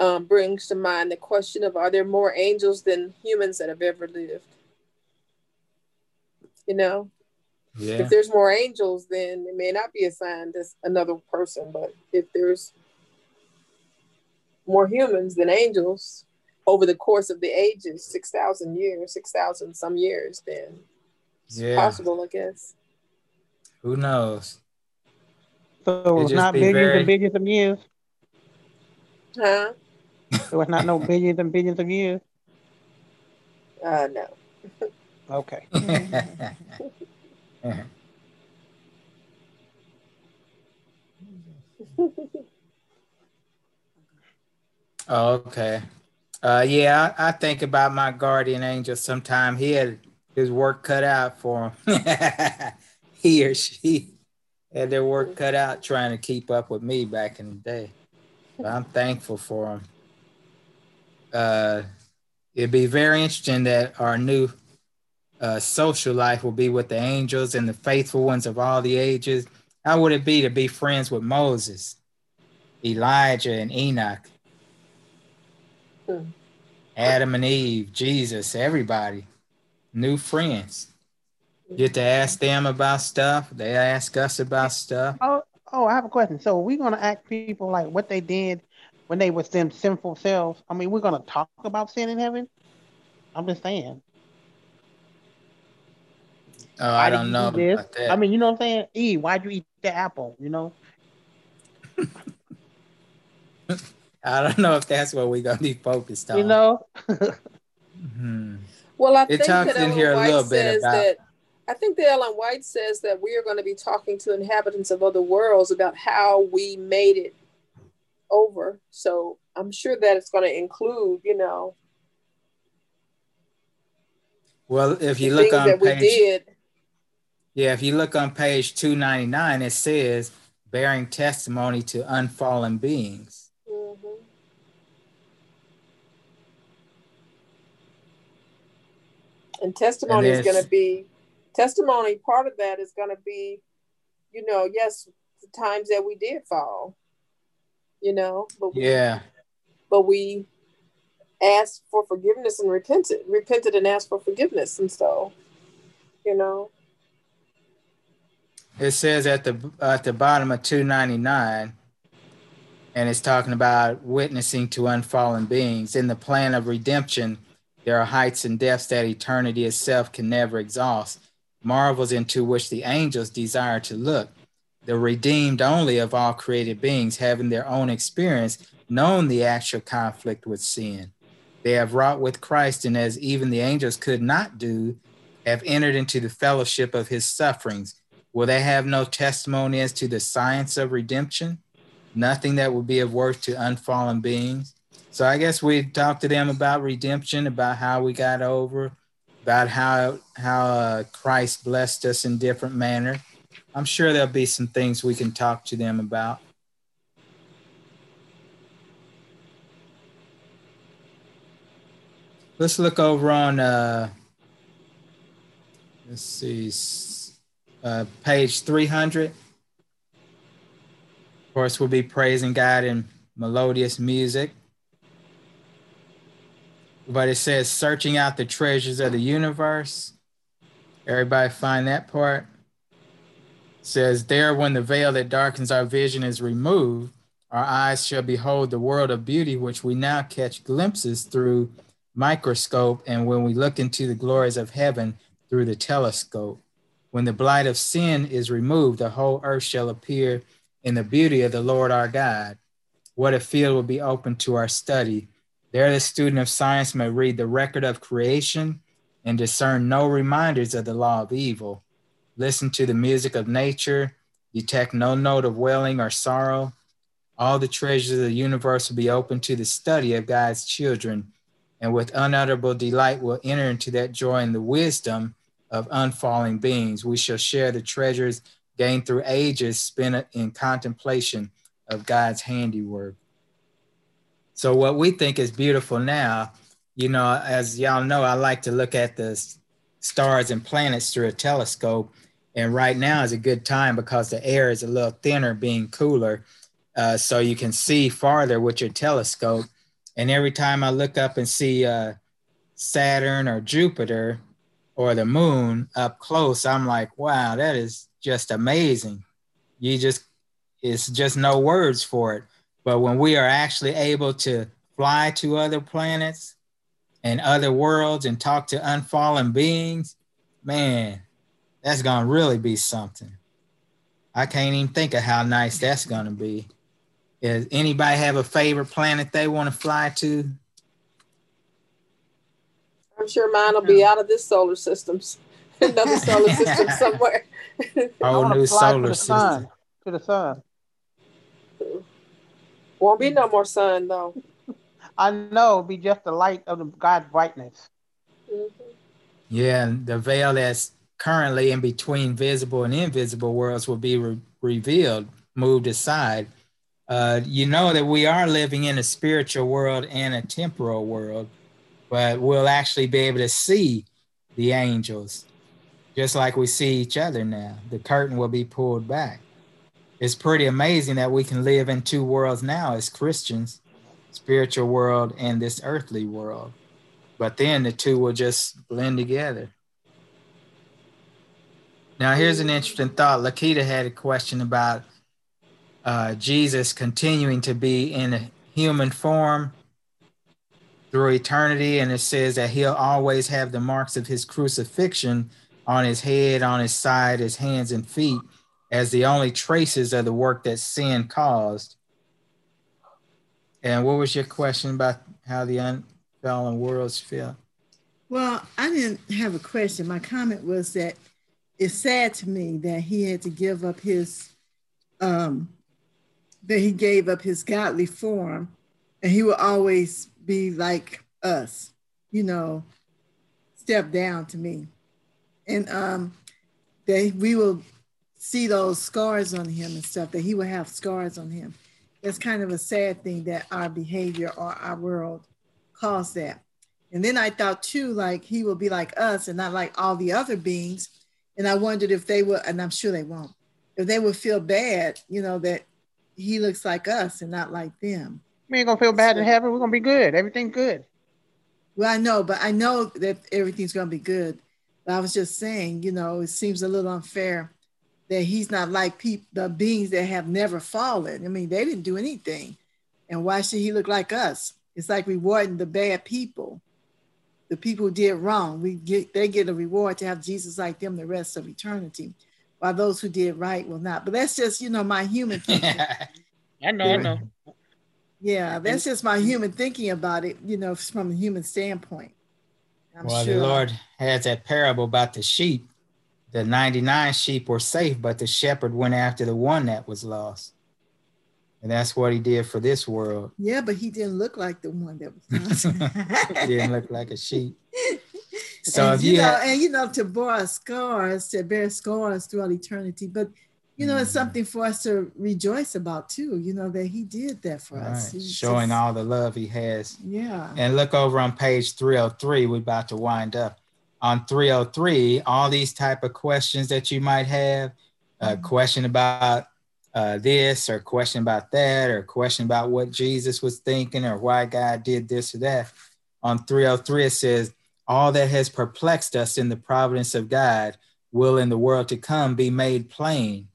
um, brings to mind the question of: Are there more angels than humans that have ever lived? You know, yeah. if there's more angels, then it may not be assigned as another person. But if there's more humans than angels over the course of the ages 6,000 years, 6,000 some years, then it's yeah. possible, I guess. Who knows? So it's not billions very... and billions of years? Huh? so it's not no billions and billions of years? Uh, no. okay. Oh, okay. Uh, yeah, I, I, think about my guardian angel sometime. He had his work cut out for him. he or she had their work cut out trying to keep up with me back in the day. But I'm thankful for him. Uh, it'd be very interesting that our new uh, social life will be with the angels and the faithful ones of all the ages. How would it be to be friends with Moses, Elijah, and Enoch? Adam and Eve, Jesus, everybody, new friends. Get to ask them about stuff. They ask us about stuff. Oh, oh, I have a question. So we're gonna ask people like what they did when they was them sinful selves. I mean, we're gonna talk about sin in heaven. I'm just saying. Oh, I don't know. I mean, you know what I'm saying? Eve, why'd you eat the apple? You know. I don't know if that's what we're gonna be focused on. You know. mm-hmm. Well, I it think that Ellen White says about... that. I think that Ellen White says that we are going to be talking to inhabitants of other worlds about how we made it over. So I'm sure that it's going to include, you know. Well, if you look on page, yeah, if you look on page 299, it says bearing testimony to unfallen beings. And testimony and is going to be testimony. Part of that is going to be, you know, yes, the times that we did fall, you know, but we, yeah, but we asked for forgiveness and repented, repented and asked for forgiveness, and so, you know. It says at the at the bottom of 299 and it's talking about witnessing to unfallen beings in the plan of redemption There are heights and depths that eternity itself can never exhaust, marvels into which the angels desire to look. The redeemed only of all created beings, having their own experience, known the actual conflict with sin. They have wrought with Christ, and as even the angels could not do, have entered into the fellowship of his sufferings. Will they have no testimony as to the science of redemption? Nothing that will be of worth to unfallen beings. So I guess we talked to them about redemption, about how we got over, about how how uh, Christ blessed us in different manner. I'm sure there'll be some things we can talk to them about. Let's look over on uh, let's see, uh, page 300. Of course, we'll be praising God in melodious music. But it says, searching out the treasures of the universe. Everybody find that part? It says, there when the veil that darkens our vision is removed, our eyes shall behold the world of beauty, which we now catch glimpses through microscope, and when we look into the glories of heaven, through the telescope. When the blight of sin is removed, the whole earth shall appear in the beauty of the Lord our God. What a field will be open to our study. There, the student of science may read the record of creation and discern no reminders of the law of evil. Listen to the music of nature, detect no note of wailing or sorrow. All the treasures of the universe will be open to the study of God's children, and with unutterable delight will enter into that joy and the wisdom of unfalling beings. We shall share the treasures gained through ages spent in contemplation of God's handiwork. So, what we think is beautiful now, you know, as y'all know, I like to look at the stars and planets through a telescope. And right now is a good time because the air is a little thinner, being cooler. Uh, so you can see farther with your telescope. And every time I look up and see uh, Saturn or Jupiter, or the moon up close, I'm like, wow, that is just amazing. You just, it's just no words for it. But when we are actually able to fly to other planets and other worlds and talk to unfallen beings, man, that's going to really be something. I can't even think of how nice that's going to be. Does anybody have a favorite planet they want to fly to? I'm sure mine will be out of this solar system, another solar system somewhere. Whole new solar to system. Sun, to the sun. Won't be no more sun though. I know be just the light of the God's brightness. Mm-hmm. Yeah, and the veil that's currently in between visible and invisible worlds will be re- revealed, moved aside. Uh, you know that we are living in a spiritual world and a temporal world but we'll actually be able to see the angels just like we see each other now. The curtain will be pulled back. It's pretty amazing that we can live in two worlds now as Christians spiritual world and this earthly world. But then the two will just blend together. Now, here's an interesting thought. Lakita had a question about uh, Jesus continuing to be in a human form through eternity. And it says that he'll always have the marks of his crucifixion on his head, on his side, his hands and feet, as the only traces of the work that sin caused. And what was your question about how the unfallen worlds feel? Well, I didn't have a question. My comment was that it's sad to me that he had to give up his um that he gave up his godly form and he will always be like us, you know, step down to me. And um, that we will see those scars on him and stuff, that he will have scars on him. It's kind of a sad thing that our behavior or our world caused that. And then I thought too, like he will be like us and not like all the other beings. And I wondered if they would, and I'm sure they won't, if they would feel bad, you know, that he looks like us and not like them. We ain't gonna feel bad in heaven. We're gonna be good. Everything good. Well, I know, but I know that everything's gonna be good. But I was just saying, you know, it seems a little unfair that he's not like people, the beings that have never fallen. I mean, they didn't do anything, and why should he look like us? It's like rewarding the bad people, the people who did wrong, we get they get a reward to have Jesus like them the rest of eternity, while those who did right will not. But that's just you know my human thinking. I know, I know. Yeah, that's just my mm-hmm. human thinking about it. You know, from a human standpoint. I'm well, sure. the Lord has that parable about the sheep. The 99 sheep were safe, but the shepherd went after the one that was lost. And that's what he did for this world. Yeah, but he didn't look like the one that was lost. he didn't look like a sheep. So and, you, you know, have, and you know, to bear scars, to bear scars throughout eternity. But you know, mm-hmm. it's something for us to rejoice about too, you know, that he did that for us. Showing just, all the love he has. Yeah. And look over on page 303, we're about to wind up. On 303, all these type of questions that you might have, a mm-hmm. question about uh, this or question about that or question about what Jesus was thinking or why God did this or that. On 303, it says, All that has perplexed us in the providence of God will in the world to come be made plain.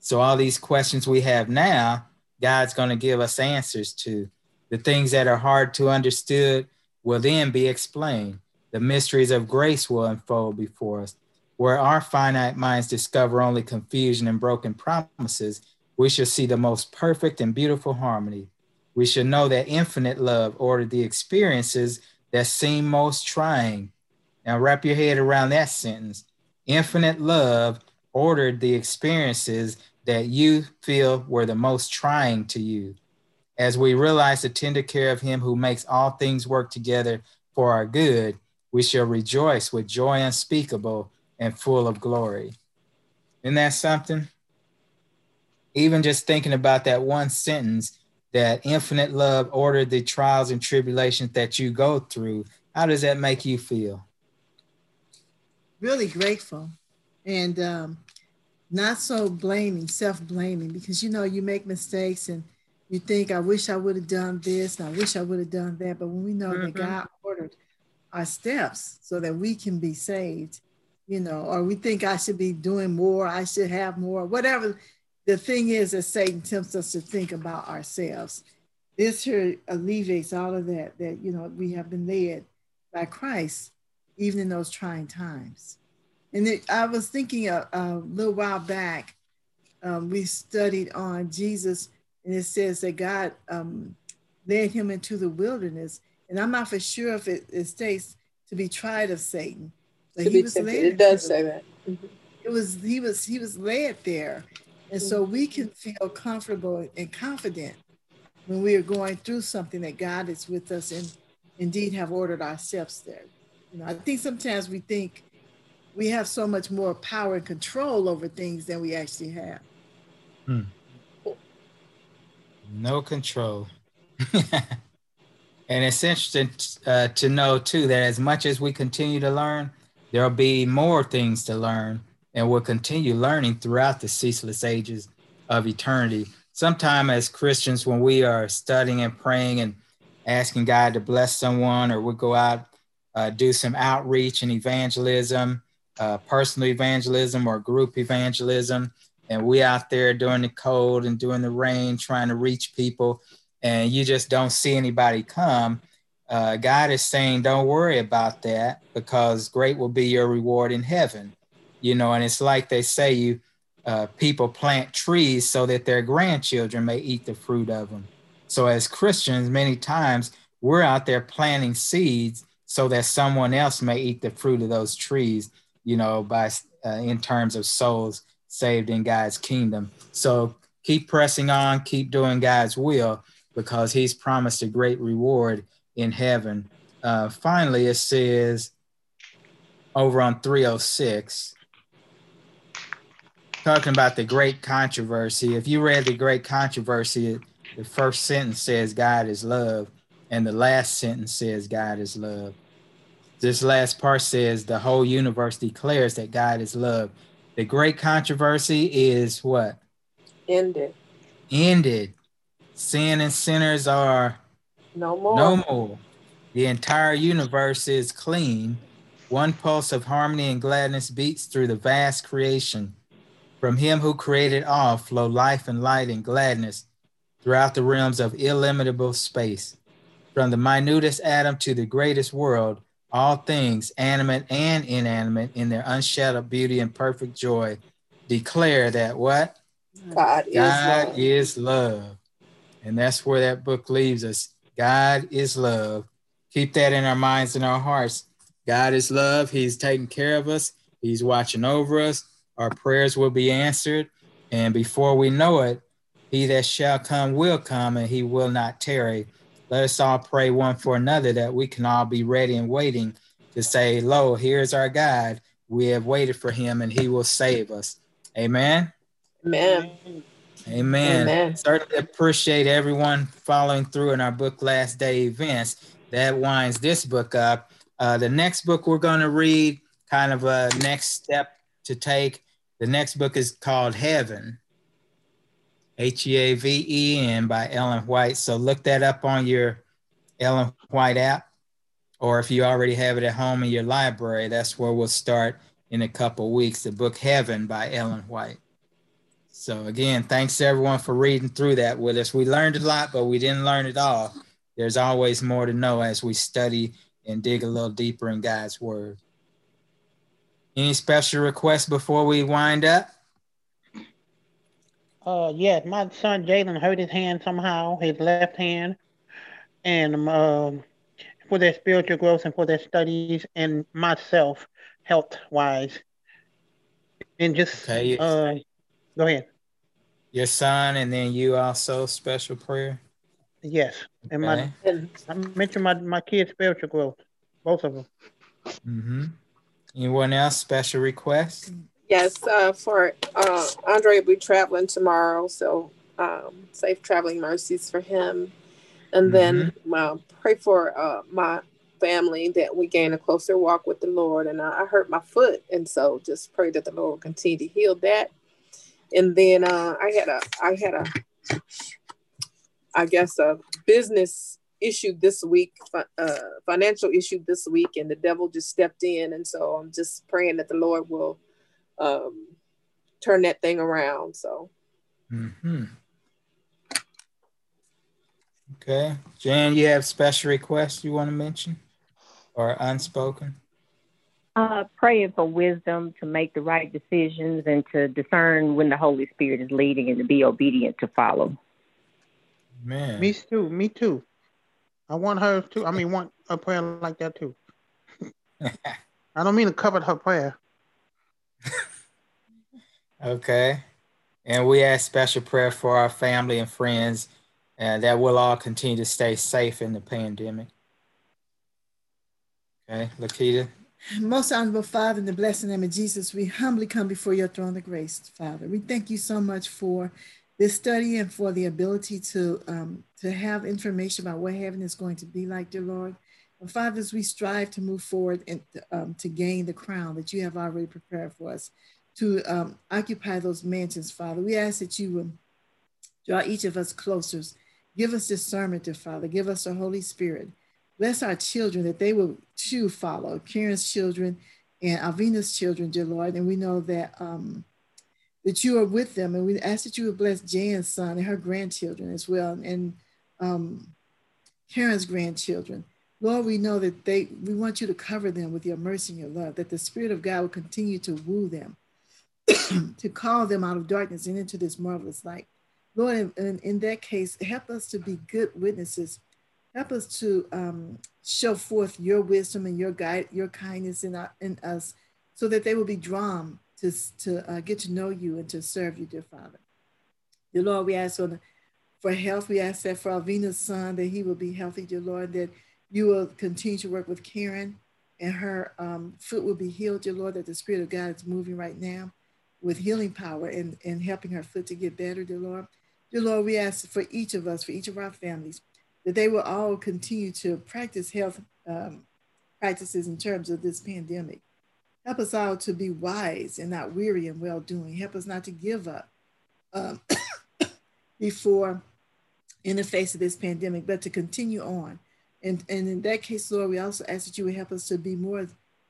So, all these questions we have now, God's going to give us answers to. The things that are hard to understood will then be explained. The mysteries of grace will unfold before us. Where our finite minds discover only confusion and broken promises, we shall see the most perfect and beautiful harmony. We shall know that infinite love ordered the experiences that seem most trying. Now, wrap your head around that sentence. Infinite love ordered the experiences that you feel were the most trying to you. As we realize the tender care of Him who makes all things work together for our good, we shall rejoice with joy unspeakable and full of glory. Isn't that something? even just thinking about that one sentence that infinite love ordered the trials and tribulations that you go through how does that make you feel really grateful and um, not so blaming self-blaming because you know you make mistakes and you think i wish i would have done this and i wish i would have done that but when we know mm-hmm. that god ordered our steps so that we can be saved you know or we think i should be doing more i should have more whatever the thing is that Satan tempts us to think about ourselves. This here alleviates all of that, that, you know, we have been led by Christ, even in those trying times. And it, I was thinking a, a, little while back, um, we studied on Jesus, and it says that God um, led him into the wilderness. And I'm not for sure if it, it states to be tried of Satan. But to he was tempted. led. It does say that. Mm-hmm. It was he was he was led there, and so we can feel comfortable and confident when we are going through something that God is with us and indeed have ordered our steps there. You know, I think sometimes we think we have so much more power and control over things than we actually have. Hmm. No control. and it's interesting uh, to know too that as much as we continue to learn, there'll be more things to learn and we'll continue learning throughout the ceaseless ages of eternity. Sometime as Christians, when we are studying and praying and asking God to bless someone, or we go out, uh, do some outreach and evangelism, uh, personal evangelism or group evangelism, and we out there during the cold and during the rain trying to reach people, and you just don't see anybody come. Uh, God is saying, don't worry about that because great will be your reward in heaven you know, and it's like they say you uh, people plant trees so that their grandchildren may eat the fruit of them. So as Christians, many times we're out there planting seeds so that someone else may eat the fruit of those trees, you know, by uh, in terms of souls saved in God's kingdom. So keep pressing on, keep doing God's will because he's promised a great reward in heaven. Uh, finally, it says over on 306, talking about the great controversy. If you read the great controversy, the first sentence says God is love, and the last sentence says God is love. This last part says the whole universe declares that God is love. The great controversy is what? Ended. Ended. Sin and sinners are no more. No more. The entire universe is clean. One pulse of harmony and gladness beats through the vast creation. From him who created all flow life and light and gladness throughout the realms of illimitable space. From the minutest atom to the greatest world, all things, animate and inanimate, in their unshadowed beauty and perfect joy, declare that what? God, God is love. is love. And that's where that book leaves us. God is love. Keep that in our minds and our hearts. God is love. He's taking care of us. He's watching over us. Our prayers will be answered. And before we know it, he that shall come will come and he will not tarry. Let us all pray one for another that we can all be ready and waiting to say, Lo, here's our God. We have waited for him and he will save us. Amen. Amen. Amen. Amen. Certainly appreciate everyone following through in our book last day events. That winds this book up. Uh, the next book we're going to read, kind of a next step to take. The next book is called Heaven. H E A V E N by Ellen White. So look that up on your Ellen White app, or if you already have it at home in your library, that's where we'll start in a couple weeks. The book Heaven by Ellen White. So again, thanks everyone for reading through that with us. We learned a lot, but we didn't learn it all. There's always more to know as we study and dig a little deeper in God's word. Any special requests before we wind up? Uh, yes, my son Jalen hurt his hand somehow, his left hand, and um, for their spiritual growth and for their studies, and myself, health wise, and just Okay. uh, go ahead. Your son, and then you also special prayer. Yes, and my Okay. And I mentioned my my kids' spiritual growth, both of them. Mm-hmm. Anyone else special request? yes, uh, for uh, Andre will be traveling tomorrow, so um, safe traveling mercies for him. And then uh, pray for uh, my family that we gain a closer walk with the Lord. And I, I hurt my foot, and so just pray that the Lord will continue to heal that. And then uh, I had a, I had a, I guess a business issue this week, uh, financial issue this week, and the devil just stepped in. And so I'm just praying that the Lord will um, turn that thing around. So Mm-hmm. Okay. Jan, you have special requests you want to mention or unspoken? Uh, praying for wisdom to make the right decisions and to discern when the Holy Spirit is leading and to be obedient to follow. Man. Me too. Me too. I want her to. I mean, want a prayer like that too. I don't mean to cover her prayer. Okay. And we ask special prayer for our family and friends and that we'll all continue to stay safe in the pandemic. Okay, Lakita. Most honorable Father, in the blessed name of Jesus, we humbly come before your throne of grace, Father. We thank you so much for this study and for the ability to um, to have information about what heaven is going to be like, dear Lord. And Father, as we strive to move forward and um, to gain the crown that you have already prepared for us, to um, occupy those mansions, Father, we ask that you would draw each of us closer. Give us discernment, dear Father. Give us the Holy Spirit. Bless our children that they will too follow Karen's children and Alvina's children, dear Lord. And we know that um, that you are with them. And we ask that you would bless Jan's son and her grandchildren as well, and um, Karen's grandchildren. Lord, we know that they we want you to cover them with your mercy and your love, that the Spirit of God will continue to woo them, to call them out of darkness and into this marvelous light. Lord, in, in, in that case, help us to be good witnesses help us to um, show forth your wisdom and your guide, your kindness in, our, in us, so that they will be drawn to, to uh, get to know you and to serve you, dear Father. Dear Lord, we ask for, for health. We ask that for Alvina's son, that he will be healthy, dear Lord, that you will continue to work with Karen and her um, foot will be healed, dear Lord, that the Spirit of God is moving right now with healing power and, and helping her foot to get better, dear Lord. Dear Lord, we ask for each of us, for each of our families, that they will all continue to practice health um, practices in terms of this pandemic. Help us all to be wise and not weary in well doing. Help us not to give up um, before in the face of this pandemic, but to continue on. And, and in that case, Lord, we also ask that you would help us to be more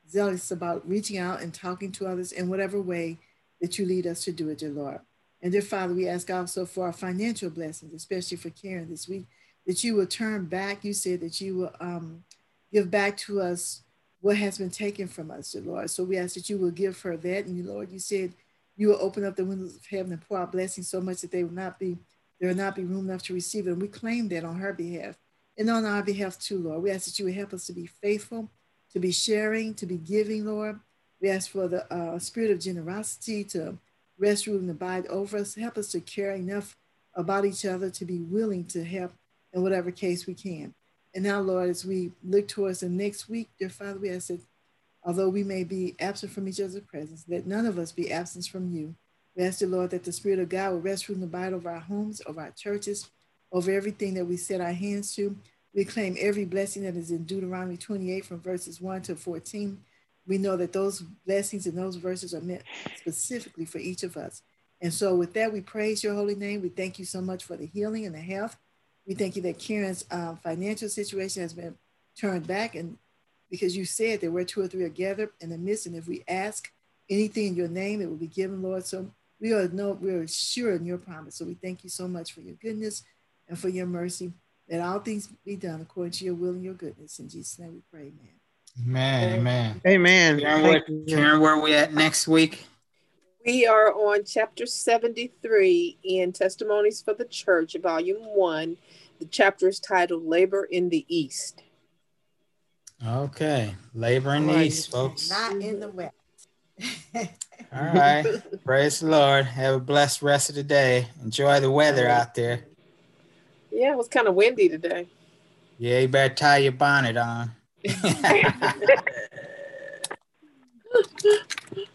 zealous about reaching out and talking to others in whatever way that you lead us to do it, dear Lord. And dear Father, we ask also for our financial blessings, especially for Karen this week that you will turn back. You said that you will um, give back to us what has been taken from us, dear Lord. So we ask that you will give her that. And Lord, you said you will open up the windows of heaven and pour out blessings so much that they will not be, there will not be room enough to receive it. And we claim that on her behalf and on our behalf too, Lord. We ask that you would help us to be faithful, to be sharing, to be giving, Lord. We ask for the uh, spirit of generosity to rest, rule, and abide over us. Help us to care enough about each other to be willing to help in whatever case we can. And now, Lord, as we look towards the next week, dear Father, we ask that although we may be absent from each other's presence, that none of us be absent from you. We ask the Lord that the Spirit of God will rest, rule, and abide over our homes, over our churches, over everything that we set our hands to. We claim every blessing that is in Deuteronomy 28 from verses 1 to 14. We know that those blessings and those verses are meant specifically for each of us. And so, with that, we praise your holy name. We thank you so much for the healing and the health. We thank you that Karen's uh, financial situation has been turned back, and because you said that where two or three are gathered in the midst, and if we ask anything in your name, it will be given, Lord. So we are no, we are sure in your promise. So we thank you so much for your goodness and for your mercy. That all things be done according to your will and your goodness. In Jesus' name we pray, amen. Amen. Amen. Karen, where, Karen, where are we at next week? We are on chapter 73 in Testimonies for the Church, volume one. The chapter is titled Labor in the East. Okay. Labor in the East, folks. Not in the mm-hmm. West. All right. Praise the Lord. Have a blessed rest of the day. Enjoy the weather out there. Yeah, it was kind of windy today. Yeah, you better tie your bonnet on.